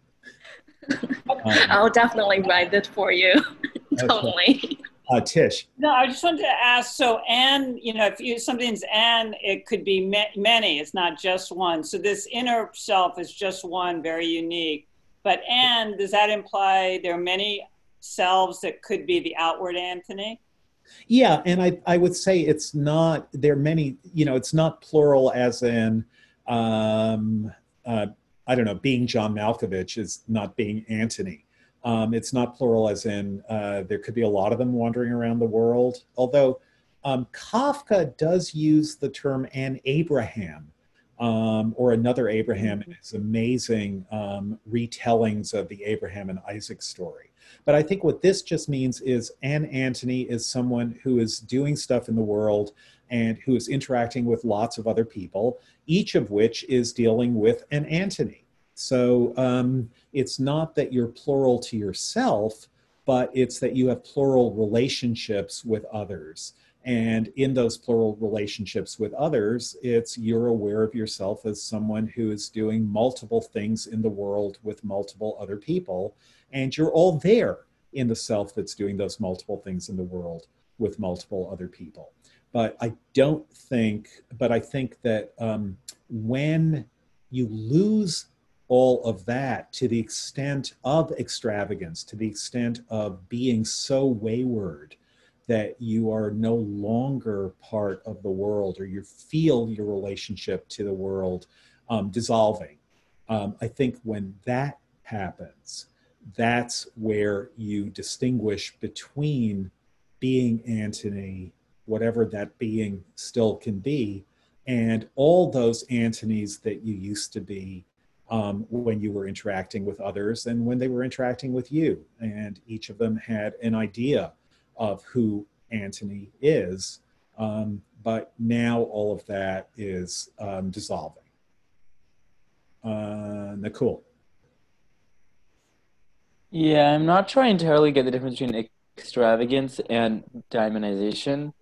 Um, I'll definitely write it for you. totally. Uh, Tish. No, I just wanted to ask. So, and you know, if you, something's and, it could be ma- many. It's not just one. So, this inner self is just one, very unique. But and does that imply there are many selves that could be the outward Antony? Yeah, and I I would say it's not. There are many. You know, it's not plural as in. Um, uh, I don't know. Being John Malkovich is not being Antony. Um, it's not plural, as in uh, there could be a lot of them wandering around the world. Although um, Kafka does use the term an Abraham um, or another Abraham in his amazing um, retellings of the Abraham and Isaac story. But I think what this just means is an Antony is someone who is doing stuff in the world and who is interacting with lots of other people, each of which is dealing with an Antony. So um, it's not that you're plural to yourself, but it's that you have plural relationships with others. And in those plural relationships with others, it's you're aware of yourself as someone who is doing multiple things in the world with multiple other people. And you're all there in the self that's doing those multiple things in the world with multiple other people. But I don't think, but I think that um, when you lose all of that to the extent of extravagance, to the extent of being so wayward that you are no longer part of the world or you feel your relationship to the world um, dissolving. Um, I think when that happens, that's where you distinguish between being Antony, whatever that being still can be, and all those Antonies that you used to be um, when you were interacting with others and when they were interacting with you. And each of them had an idea of who Antony is. Um, but now all of that is um, dissolving. Uh, Nicole. Yeah, I'm not sure I entirely get the difference between extravagance and daemonization.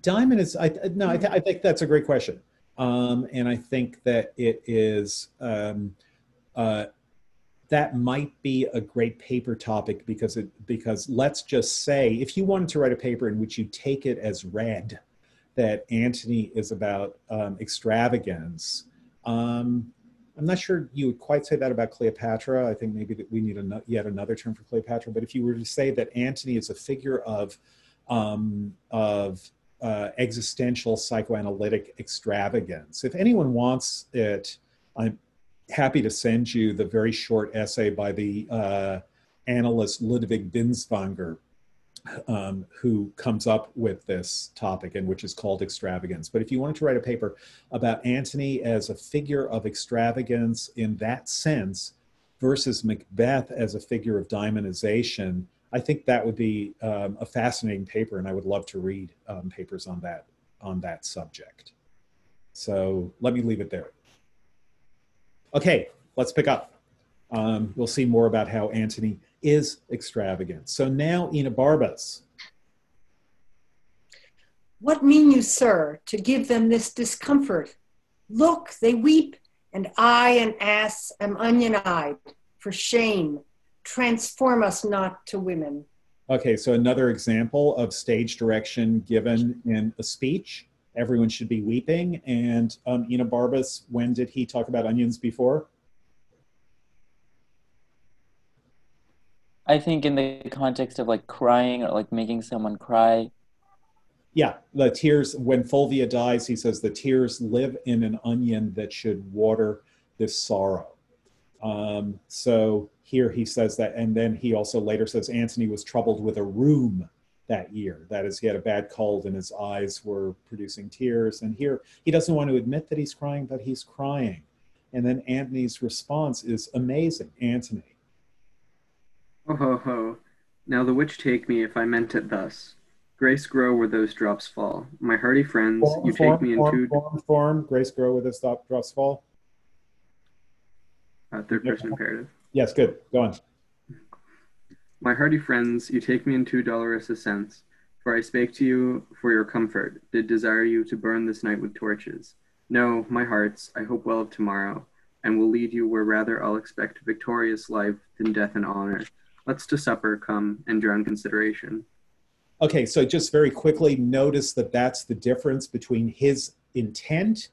Diamond is, I, no, I, th- I think that's a great question. Um, and I think that it is um, uh, that might be a great paper topic because it because let's just say if you wanted to write a paper in which you take it as read that Antony is about um, extravagance. Um, I'm not sure you would quite say that about Cleopatra. I think maybe that we need a, yet another term for Cleopatra. But if you were to say that Antony is a figure of um, of uh, existential psychoanalytic extravagance. If anyone wants it, I'm happy to send you the very short essay by the uh, analyst Ludwig Binswanger, um, who comes up with this topic and which is called extravagance. But if you wanted to write a paper about Antony as a figure of extravagance in that sense versus Macbeth as a figure of daemonization, I think that would be um, a fascinating paper, and I would love to read um, papers on that on that subject. So let me leave it there. Okay, let's pick up. Um, we'll see more about how Antony is extravagant. So now, Enobarbus. What mean you, sir, to give them this discomfort? Look, they weep, and I, an ass, am onion eyed for shame transform us not to women. Okay, so another example of stage direction given in a speech. Everyone should be weeping. And um, Enobarbus, when did he talk about onions before? I think in the context of like crying or like making someone cry. Yeah, the tears, when Fulvia dies, he says the tears live in an onion that should water this sorrow. Um, so here he says that, and then he also later says Antony was troubled with a rheum that year. That is, he had a bad cold and his eyes were producing tears. And here he doesn't want to admit that he's crying, but he's crying. And then Antony's response is amazing. Antony. Oh ho ho. Now the witch take me if I meant it thus. Grace grow where those drops fall. My hearty friends, form, you form, take me into form, form, grace grow where those drops fall. Uh, third person imperative. Yes, good. Go on. My hearty friends, you take me into dolorous ascents, for I spake to you for your comfort, did desire you to burn this night with torches. No, my hearts, I hope well of tomorrow, and will lead you where rather I'll expect victorious life than death and honor. Let's to supper come and drown consideration. Okay, so just very quickly notice that that's the difference between his intent,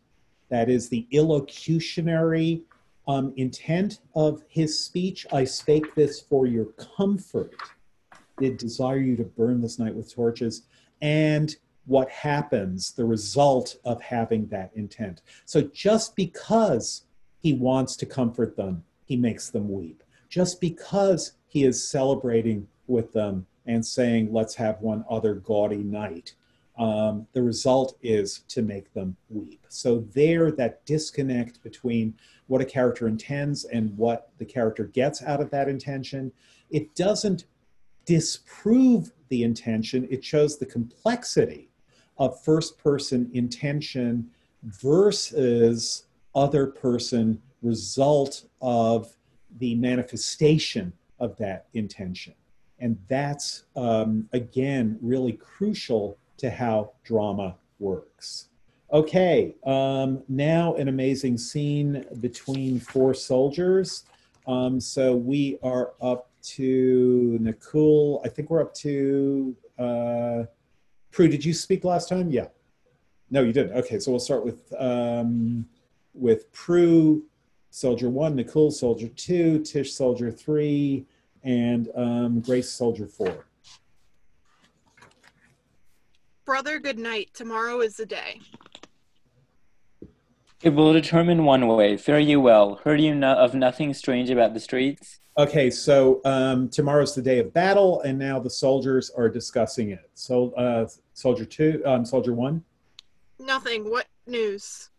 that is the illocutionary um, intent of his speech, I spake this for your comfort, did desire you to burn this night with torches, and what happens, the result of having that intent. So just because he wants to comfort them, he makes them weep. Just because he is celebrating with them and saying, let's have one other gaudy night, um, the result is to make them weep. So there, that disconnect between what a character intends and what the character gets out of that intention, it doesn't disprove the intention. It shows the complexity of first person intention versus other person result of the manifestation of that intention. And that's, um, again, really crucial to how drama works. Okay, um, now an amazing scene between four soldiers. Um, so we are up to Nakul. I think we're up to uh, Prue. Did you speak last time? Yeah. No, you didn't. Okay, so we'll start with um, with Prue, Soldier One, Nakul, Soldier Two, Tish, Soldier Three, and um, Grace, Soldier Four. Brother, good night. Tomorrow is the day. It will determine one way. Fare you well. Heard you no- of nothing strange about the streets? Okay, so um, tomorrow's the day of battle, and now the soldiers are discussing it. So, uh, Soldier Two, um, Soldier One. Nothing. What news?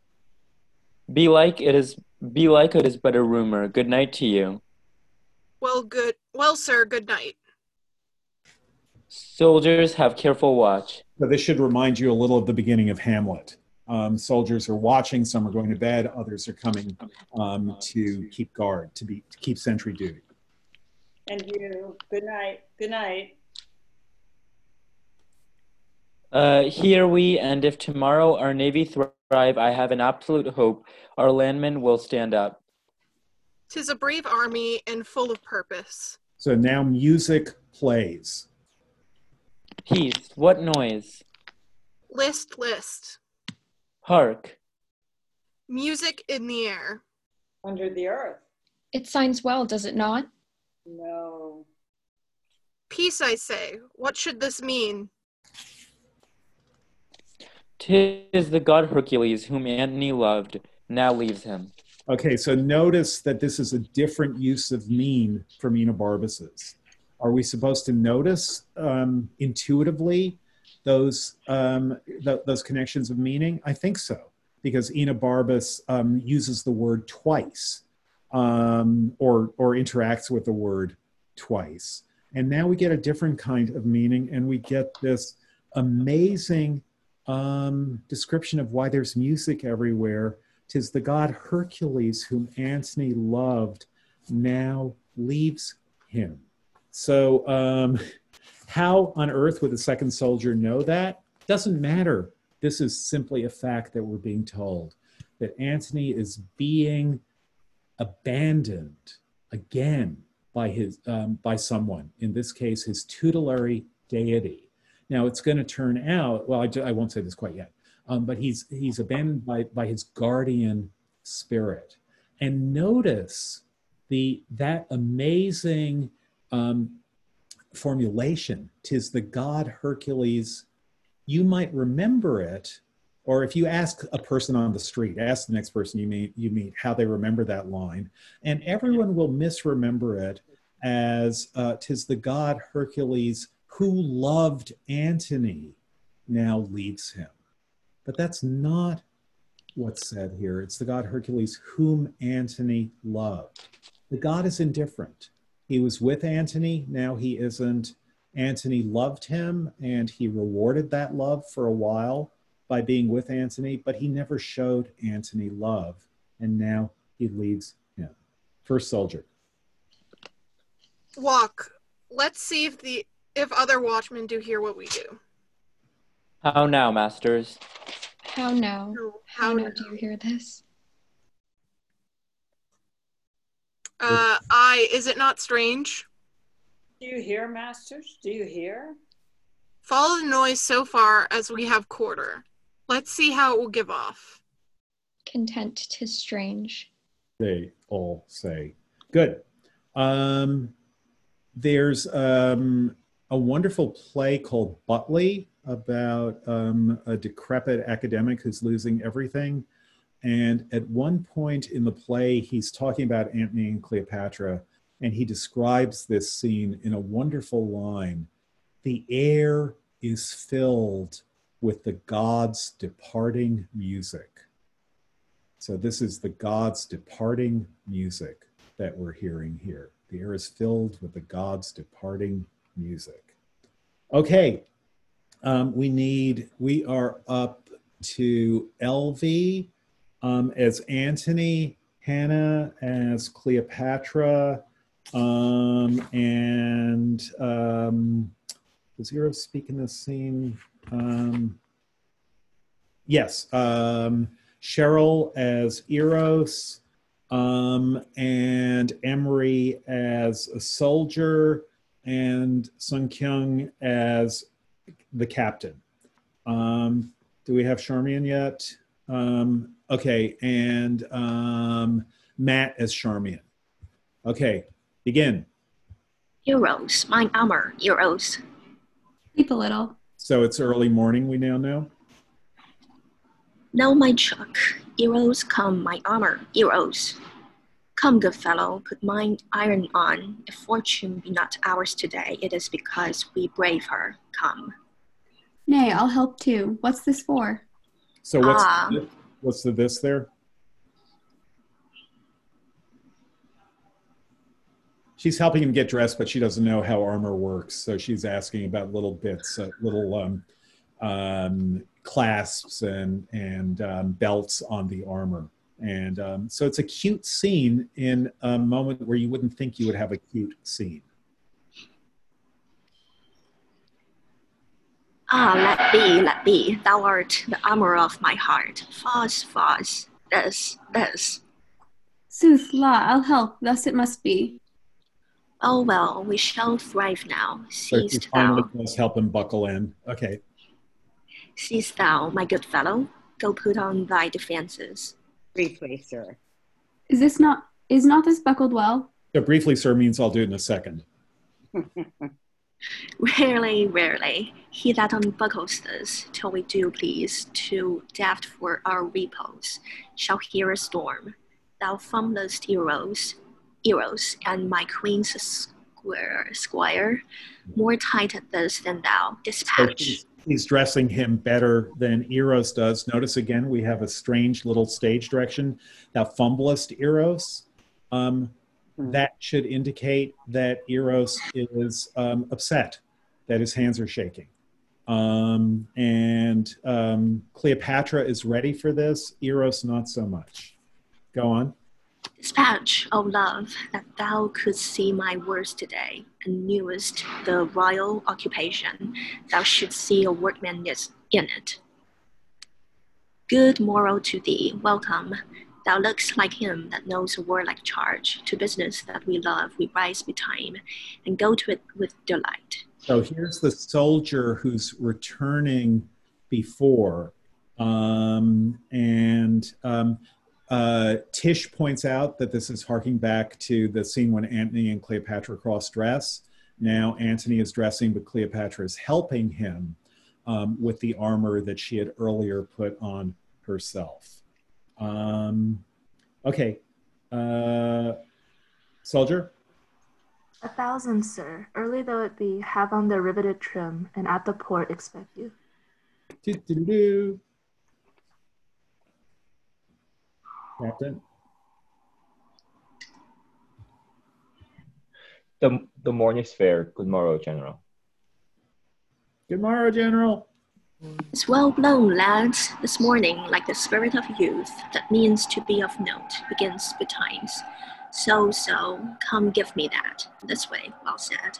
Be like it is. Be like it is but a rumor. Good night to you. Well, good. Well, sir, good night. Soldiers have careful watch. So this should remind you a little of the beginning of Hamlet. Um, soldiers are watching. Some are going to bed. Others are coming um, to keep guard, to be to keep sentry duty. And you, good night, good night. Uh, here we, and if tomorrow our navy thrive, I have an absolute hope our landmen will stand up. Tis a brave army and full of purpose. So now music plays. Peace. What noise? List, list. Hark. Music in the air. Under the earth. It signs well, does it not? No. Peace, I say. What should this mean? Tis the god Hercules whom Antony loved, now leaves him. Okay, so notice that this is a different use of mean from Enobarbus's. Are we supposed to notice um, intuitively those um, th- those connections of meaning? I think so, because Enobarbus um, uses the word twice, um, or or interacts with the word twice, and now we get a different kind of meaning, and we get this amazing um, description of why there's music everywhere. Tis the god Hercules whom Antony loved now leaves him. So, um, how on earth would the second soldier know that? Doesn't matter. This is simply a fact that we're being told that Antony is being abandoned again by his um, by someone. In this case, his tutelary deity. Now, it's going to turn out. Well, I, I won't say this quite yet. Um, but he's he's abandoned by by his guardian spirit. And notice the that amazing um, formulation. Tis the god Hercules. You might remember it, or if you ask a person on the street, ask the next person you meet, you meet how they remember that line, and everyone will misremember it as uh, "Tis the god Hercules who loved Antony, now leaves him." But that's not what's said here. It's the god Hercules whom Antony loved. The god is indifferent. He was with Antony, now he isn't. Antony loved him and he rewarded that love for a while by being with Antony, but he never showed Antony love, and now he leaves him. First soldier. Walk. Let's see if the if other watchmen do hear what we do. How now, masters? How now? How, How now do you hear this? Uh, I. Is it not strange? Do you hear, masters? Do you hear? Follow the noise so far as we have quarter. Let's see how it will give off. Content tis strange. They all say. Good. Um, there's um, a wonderful play called Butley about um, a decrepit academic who's losing everything. And at one point in the play, he's talking about Antony and Cleopatra, and he describes this scene in a wonderful line The air is filled with the gods' departing music. So, this is the gods' departing music that we're hearing here. The air is filled with the gods' departing music. Okay, um, we need, we are up to LV um, as Antony, Hannah as Cleopatra, Um, and um, does Eros speak in this scene? Um, yes. Um, Cheryl as Eros, um, and Emery as a soldier, and Sun Kyung as the captain. Um, do we have Charmian yet? Um, okay, and um, Matt as Charmian. Okay, begin. Eros, mine armor, Eros. Sleep a little. So it's early morning, we now know. Now my chuck, Eros come, my armor, Eros. Come, good fellow, put mine iron on. If fortune be not ours today, it is because we brave her. Come. Nay, I'll help too. What's this for? So what's the, what's the this there? She's helping him get dressed, but she doesn't know how armor works. So she's asking about little bits, uh, little um, um, clasps and and um, belts on the armor. And um, so it's a cute scene in a moment where you wouldn't think you would have a cute scene. Ah, let be, let be. Thou art the armor of my heart. Fos, fos. This, this. Sooth, la, I'll help. Thus it must be. Oh well, we shall thrive now. So she Seest finally thou, does help him buckle in. Okay. seest thou, my good fellow? Go put on thy defenses. Briefly, sir. Is this not is not this buckled well? So briefly, sir, means I'll do it in a second. Rarely, rarely, he that unbuckles this till we do please to deft for our repose shall hear a storm. Thou fumblest Eros, Eros, and my queen's squire, squire, more tight at this than thou. So Dispatch. he's, he's dressing him better than Eros does. Notice again, we have a strange little stage direction. Thou fumblest Eros. Um, That should indicate that Eros is um, upset, that his hands are shaking. Um, and um, Cleopatra is ready for this, Eros not so much. Go on. Dispatch, O love, that thou couldst see my words today, and knewest the royal occupation, thou shouldst see a workman in it. Good morrow to thee, welcome. Thou lookst like him that knows a warlike charge. To business that we love, we rise betime, and go to it with delight. So here's the soldier who's returning before. Um, and um, uh, Tish points out that this is harking back to the scene when Antony and Cleopatra cross dress. Now Antony is dressing, but Cleopatra is helping him um, with the armor that she had earlier put on herself. Um, okay. Uh, soldier? A thousand, sir. Early though it be, have on their riveted trim, and at the port expect you. Do-do-do-do. Captain? The, the morning is fair. Good morrow, General. Good morrow, General. It's well blown, lads. This morning, like the spirit of youth, that means to be of note, begins betimes. So, so, come give me that. This way, well said.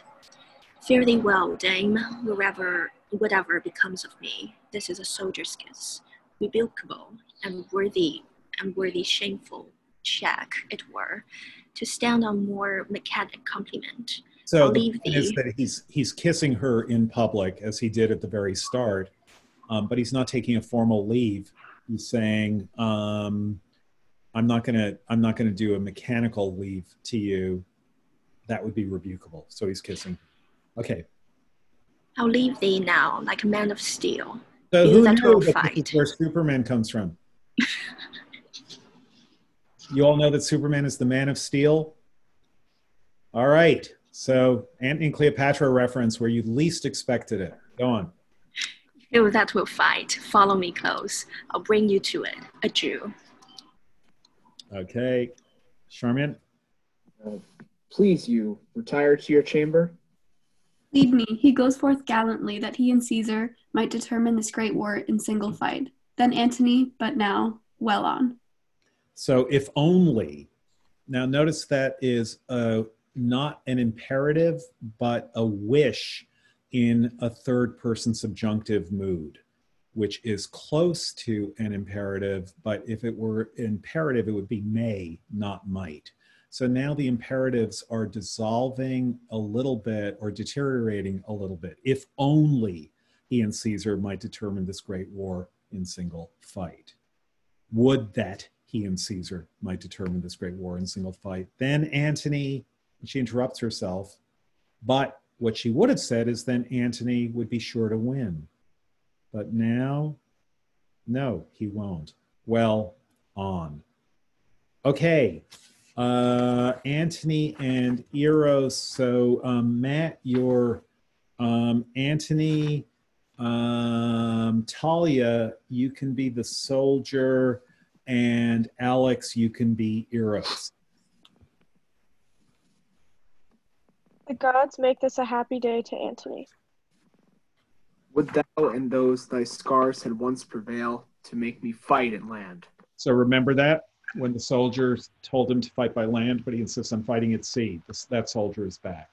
Fare thee well, dame, wherever, whatever becomes of me. This is a soldier's kiss, rebukable and worthy, and worthy shameful check, it were, to stand on more mechanic compliment. So the point is that he's he's kissing her in public as he did at the very start, um, but he's not taking a formal leave. He's saying, um, "I'm not gonna I'm not gonna do a mechanical leave to you. That would be rebukable." So he's kissing. Okay. I'll leave thee now like a man of steel. So you who knew will that this is where Superman comes from? you all know that Superman is the Man of Steel. All right. So Antony and Cleopatra reference where you least expected it. Go on. You that will fight, follow me close. I'll bring you to it. A Jew. Okay. Charmian? Uh, please, you retire to your chamber. Lead me. He goes forth gallantly that he and Caesar might determine this great war in single fight. Then Antony, but now, well on. So if only. Now notice that is a not an imperative, but a wish in a third person subjunctive mood, which is close to an imperative, but if it were imperative, it would be may, not might. So now the imperatives are dissolving a little bit or deteriorating a little bit. If only he and Caesar might determine this great war in single fight. Would that he and Caesar might determine this great war in single fight. Then Antony, she interrupts herself, but what she would have said is then Antony would be sure to win. But now, no, he won't. Well, on. Okay, uh, Antony and Eros. So, um, Matt, your um, Antony, um, Talia, you can be the soldier, and Alex, you can be Eros. The gods make this a happy day to Antony. Would thou and those thy scars had once prevail to make me fight at land? So remember that when the soldiers told him to fight by land, but he insists on fighting at sea. This, that soldier is back.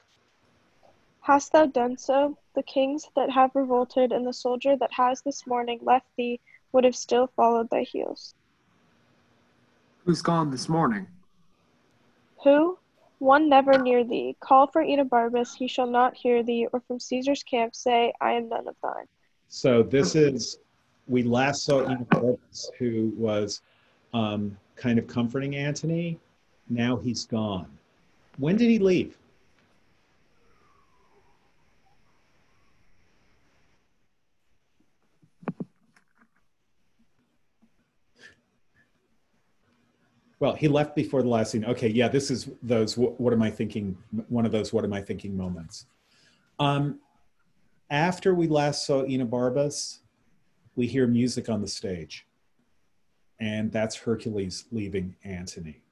Hast thou done so? The kings that have revolted and the soldier that has this morning left thee would have still followed thy heels. Who's gone this morning? Who? One never near thee. Call for Enobarbus, he shall not hear thee, or from Caesar's camp say, I am none of thine. So this is, we last saw Enobarbus, who was um, kind of comforting Antony. Now he's gone. When did he leave? Well, he left before the last scene. Okay, yeah, this is those. What, what am I thinking? One of those. What am I thinking? Moments. Um, after we last saw Enobarbus, we hear music on the stage, and that's Hercules leaving Antony.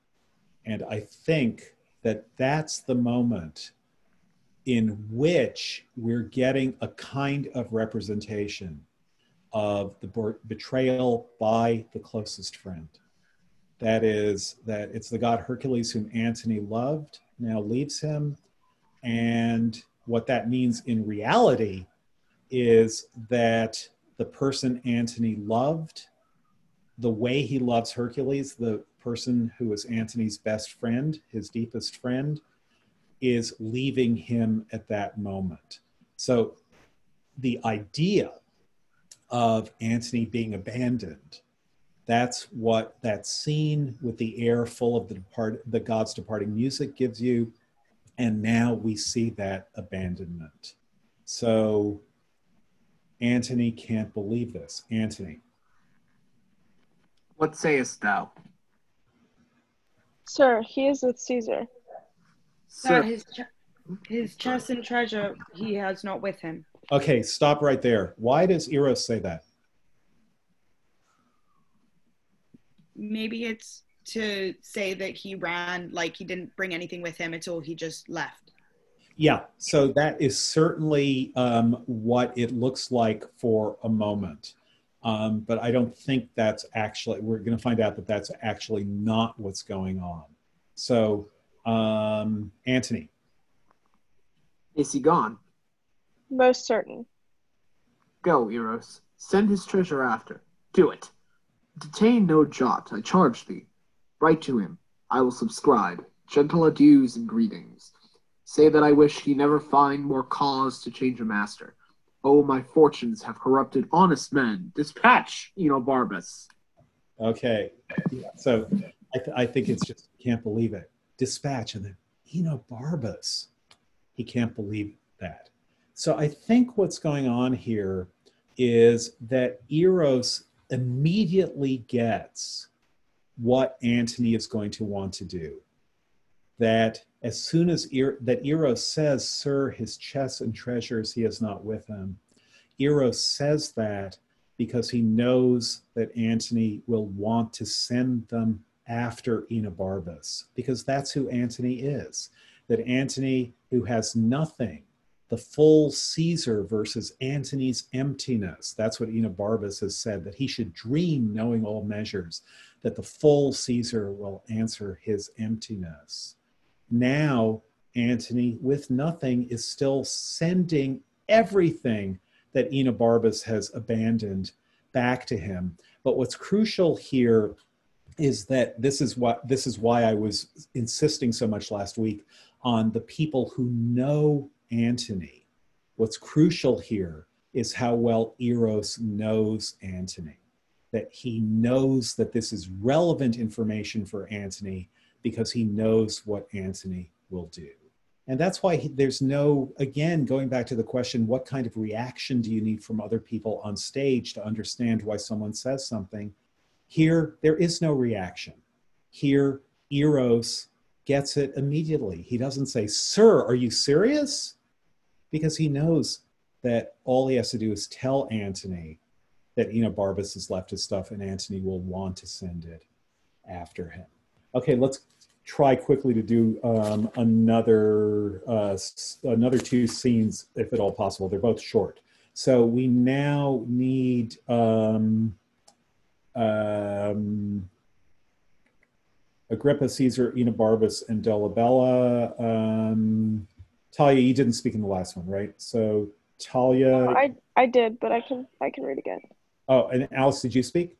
And I think that that's the moment in which we're getting a kind of representation of the betrayal by the closest friend. That is, that it's the god Hercules whom Antony loved, now leaves him. And what that means in reality is that the person Antony loved, the way he loves Hercules, the person who is Antony's best friend, his deepest friend, is leaving him at that moment. So the idea of Antony being abandoned that's what that scene with the air full of the depart the god's departing music gives you. And now we see that abandonment. So antony can't believe this. Antony. What sayest thou? Sir he is with caesar. Sir, his, ch- his chest and treasure he has not with him. okay stop right there. Why does eros say that maybe it's to say that he ran like he didn't bring anything with him until he just left. Yeah, so that is certainly um, what it looks like for a moment. Um, but I don't think that's actually, we're going to find out that that's actually not what's going on. So, um, Antony. Is he gone? Most certain. Go, Eros. Send his treasure after. Do it. Detain no jot, I charge thee. Write to him. I will subscribe. Gentle adieus and greetings. Say that I wish he never find more cause to change a master. Oh, my fortunes have corrupted honest men. Dispatch, Enobarbus. Okay. Yeah, so I, th- I think it's just, can't believe it. Dispatch and then Enobarbus. He can't believe that. So I think what's going on here is that Eros immediately gets what Antony is going to want to do. That as soon as that Eros says, "Sir, his chests and treasures he has not with him," Eros says that because he knows that Antony will want to send them after Enobarbus, because that's who Antony is. That Antony, who has nothing, the full Caesar versus Antony's emptiness. That's what Enobarbus has said, that he should dream knowing all measures, that the full Caesar will answer his emptiness. Now, Antony, with nothing, is still sending everything that Enobarbus has abandoned back to him. But what's crucial here is that this is what this is why I was insisting so much last week on the people who know Antony. What's crucial here is how well Eros knows Antony, that he knows that this is relevant information for Antony because he knows what Antony will do. And that's why he, there's no, again, going back to the question, what kind of reaction do you need from other people on stage to understand why someone says something? Here, there is no reaction. Here, Eros gets it immediately. He doesn't say, Sir, are you serious? Because he knows that all he has to do is tell Antony that Enobarbus has left his stuff and Antony will want to send it after him. Okay, let's try quickly to do um, another uh, another two scenes, if at all possible. They're both short. So we now need um, um, Agrippa, Caesar, Enobarbus, and Dolabella. Um, Talia, you didn't speak in the last one, right? So Talia. Oh, I I did, but I can I can read again. Oh, and Alice, did you speak?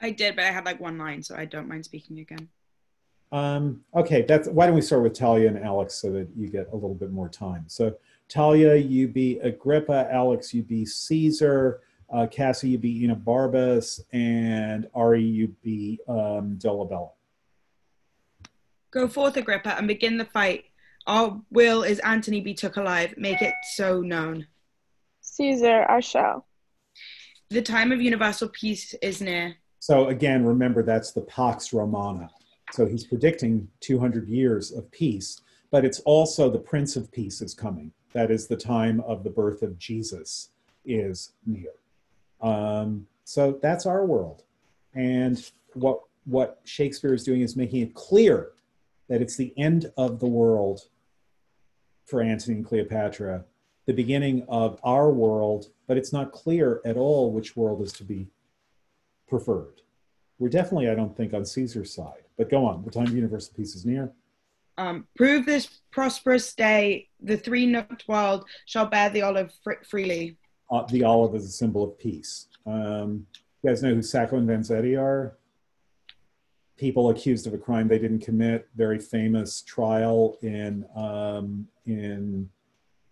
I did, but I had like one line, so I don't mind speaking again. Um, okay, that's why don't we start with Talia and Alex so that you get a little bit more time. So Talia, you be Agrippa, Alex, you be Caesar, uh, Cassie, you be Enobarbus, and Ari, you be um, Dolabella. Go forth, Agrippa, and begin the fight. Our will is Antony be took alive. Make it so known. Caesar, I shall. The time of universal peace is near. So again, remember that's the Pax Romana. So he's predicting 200 years of peace, but it's also the Prince of Peace is coming. That is the time of the birth of Jesus is near. Um, so that's our world. And what, what Shakespeare is doing is making it clear that it's the end of the world for Antony and Cleopatra, the beginning of our world, but it's not clear at all which world is to be preferred. We're definitely, I don't think, on Caesar's side. But go on. The time of universal peace is near. Um, prove this prosperous day, the three nooked world shall bear the olive fr- freely. Uh, the olive is a symbol of peace. Um, you guys know who Sacco and Vanzetti are? People accused of a crime they didn't commit. Very famous trial in um, in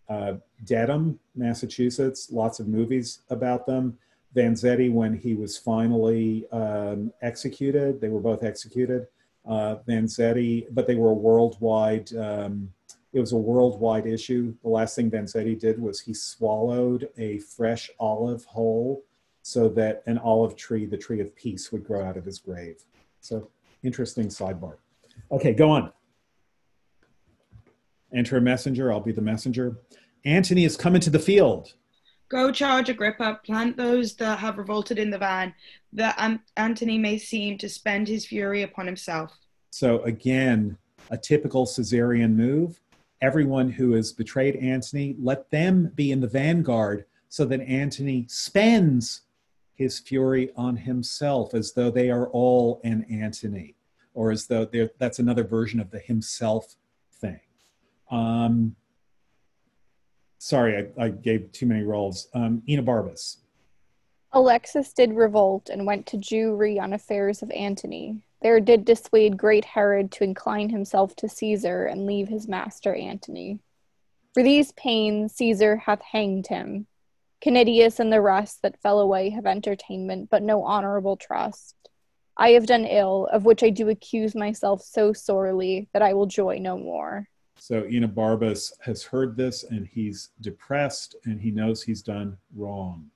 uh, Dedham, Massachusetts. Lots of movies about them. Vanzetti, when he was finally um, executed, they were both executed. Uh, Vanzetti, but they were a worldwide. Um, it was a worldwide issue. The last thing Vanzetti did was he swallowed a fresh olive whole, so that an olive tree, the tree of peace, would grow out of his grave. So interesting sidebar. Okay, go on. Enter a messenger. I'll be the messenger. Antony is coming to the field. Go charge Agrippa, plant those that have revolted in the van, that An- Antony may seem to spend his fury upon himself. So again, a typical Caesarian move. Everyone who has betrayed Antony, let them be in the vanguard so that Antony spends his fury on himself as though they are all an Antony, or as though that's another version of the himself thing. Um, sorry, I, I, gave too many roles. Um, Enobarbus. Alexis did revolt and went to Jewry on affairs of Antony. There did dissuade great Herod to incline himself to Caesar and leave his master Antony. For these pains Caesar hath hanged him. Canidius and the rest that fell away have entertainment, but no honorable trust. I have done ill, of which I do accuse myself so sorely that I will joy no more. So Enobarbus has heard this and he's depressed and he knows he's done wrong.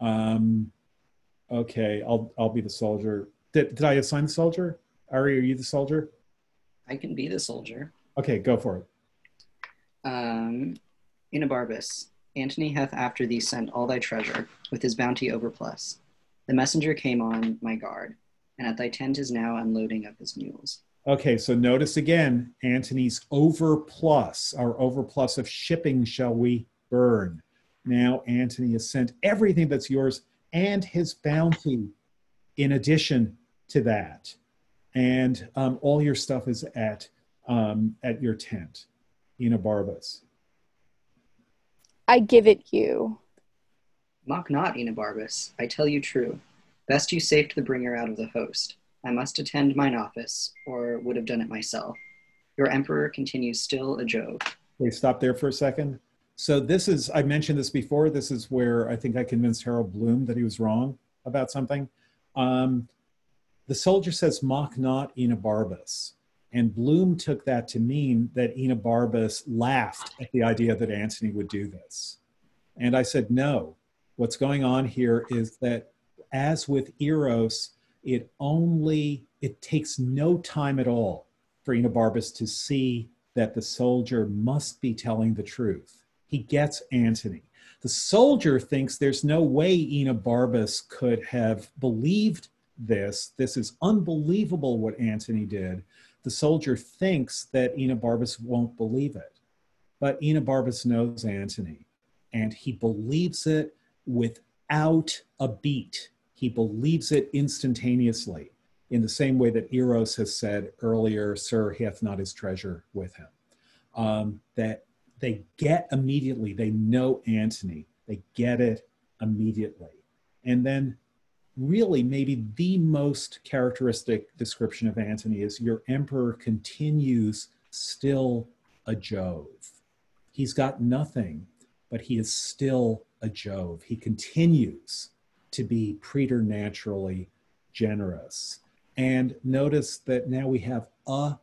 Um, okay, I'll I'll be the soldier. Did, did I assign the soldier? Ari, are you the soldier? I can be the soldier. Okay, go for it. Um, Enobarbus, Antony hath after thee sent all thy treasure, with his bounty overplus. The messenger came on my guard, and at thy tent is now unloading of his mules. Okay, so notice again, Antony's overplus, our overplus of shipping shall we burn. Now Antony has sent everything that's yours and his bounty in addition to that. And um, all your stuff is at, um, at your tent. in Enobarbus. I give it you. Mock not, Enobarbus. I tell you true. Best you safed the bringer out of the host. I must attend mine office, or would have done it myself. Your emperor continues still a Jove. Wait, stop there for a second. So this is, I mentioned this before, this is where I think I convinced Harold Bloom that he was wrong about something. Um, the soldier says, mock not Enobarbus. And Bloom took that to mean that Enobarbus laughed at the idea that Antony would do this. And I said, no, what's going on here is that as with Eros, it only, it takes no time at all for Enobarbus to see that the soldier must be telling the truth. He gets Antony. The soldier thinks there's no way Enobarbus could have believed this. This is unbelievable what Antony did. The soldier thinks that Enobarbus won't believe it. But Enobarbus knows Antony, and he believes it without a beat. He believes it instantaneously in the same way that Eros has said earlier, Sir, he hath not his treasure with him. Um, that they get immediately, they know Antony, they get it immediately. And then, really, maybe the most characteristic description of Antony is your emperor continues still a Jove. He's got nothing, but he is still a Jove. He continues to be preternaturally generous. And notice that now we have a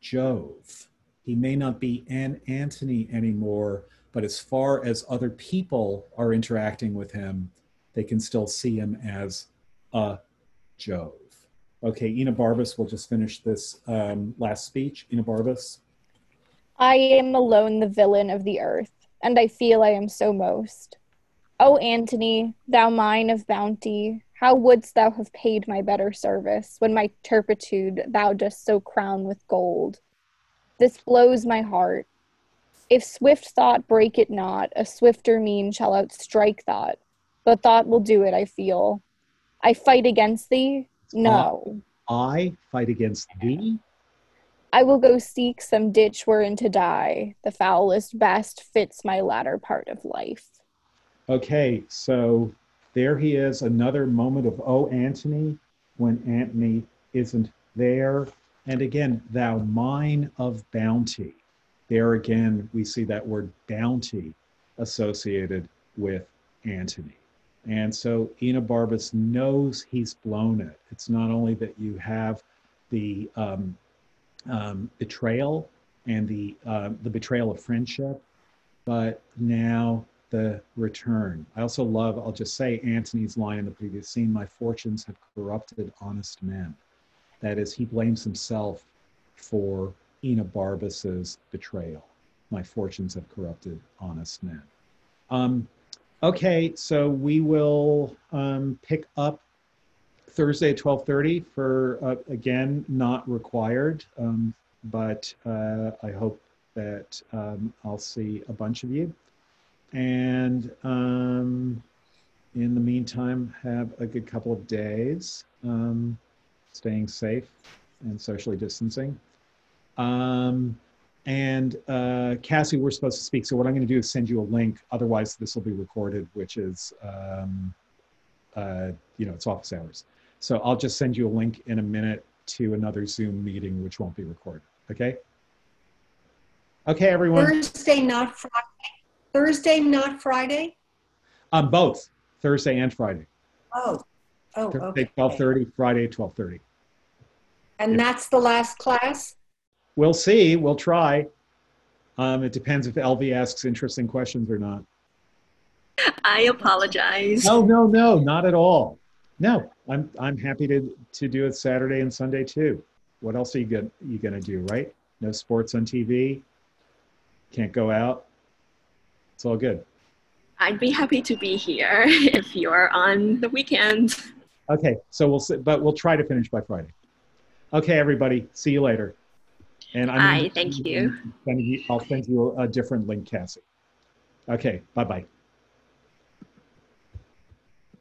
Jove. He may not be an Antony anymore, but as far as other people are interacting with him, they can still see him as a Jove. Okay, Ina Enobarbus will just finish this um, last speech. Ina Enobarbus. I am alone the villain of the earth, and I feel I am so most. O Antony, thou mine of bounty, how wouldst thou have paid my better service when my turpitude thou dost so crown with gold? This blows my heart. If swift thought break it not, a swifter mean shall outstrike thought. But thought will do it, I feel. I fight against thee? No. I fight against thee? I will go seek some ditch wherein to die. The foulest best fits my latter part of life. Okay, so there he is, another moment of Oh Antony when Antony isn't there. And again, thou mine of bounty. There again, we see that word bounty associated with Antony. And so Enobarbus knows he's blown it. It's not only that you have the um, um, betrayal and the uh, the betrayal of friendship, but now the return. I also love, I'll just say Antony's line in the previous scene, my fortunes have corrupted honest men. That is, he blames himself for Enobarbus's betrayal. My fortunes have corrupted honest men. Um, okay, so we will um, pick up Thursday at 12:30 for uh, again not required, um, but uh, I hope that um, I'll see a bunch of you. And um, in the meantime, have a good couple of days, um, staying safe and socially distancing. Um, and uh, Cassie, we're supposed to speak. So what I'm going to do is send you a link. Otherwise, this will be recorded, which is, um, uh, you know, it's office hours. So I'll just send you a link in a minute to another Zoom meeting, which won't be recorded. Okay. Okay, everyone. Thursday, not Friday. Thursday, not Friday? Um, both Thursday and Friday. Oh, oh, Thursday, okay. twelve thirty. Friday, twelve thirty. And that's the last class? We'll see. We'll try. Um, it depends if LV asks interesting questions or not. I apologize. No, no, no, not at all. No, I'm I'm happy to to do it Saturday and Sunday too. What else are you gonna you gonna do, right? No sports on TV. Can't go out. It's all good. I'd be happy to be here if you're on the weekend. Okay, so we'll sit, but we'll try to finish by Friday. Okay, everybody. See you later. And I'm Hi, thank you. I'll send you a different link, Cassie. Okay, bye bye.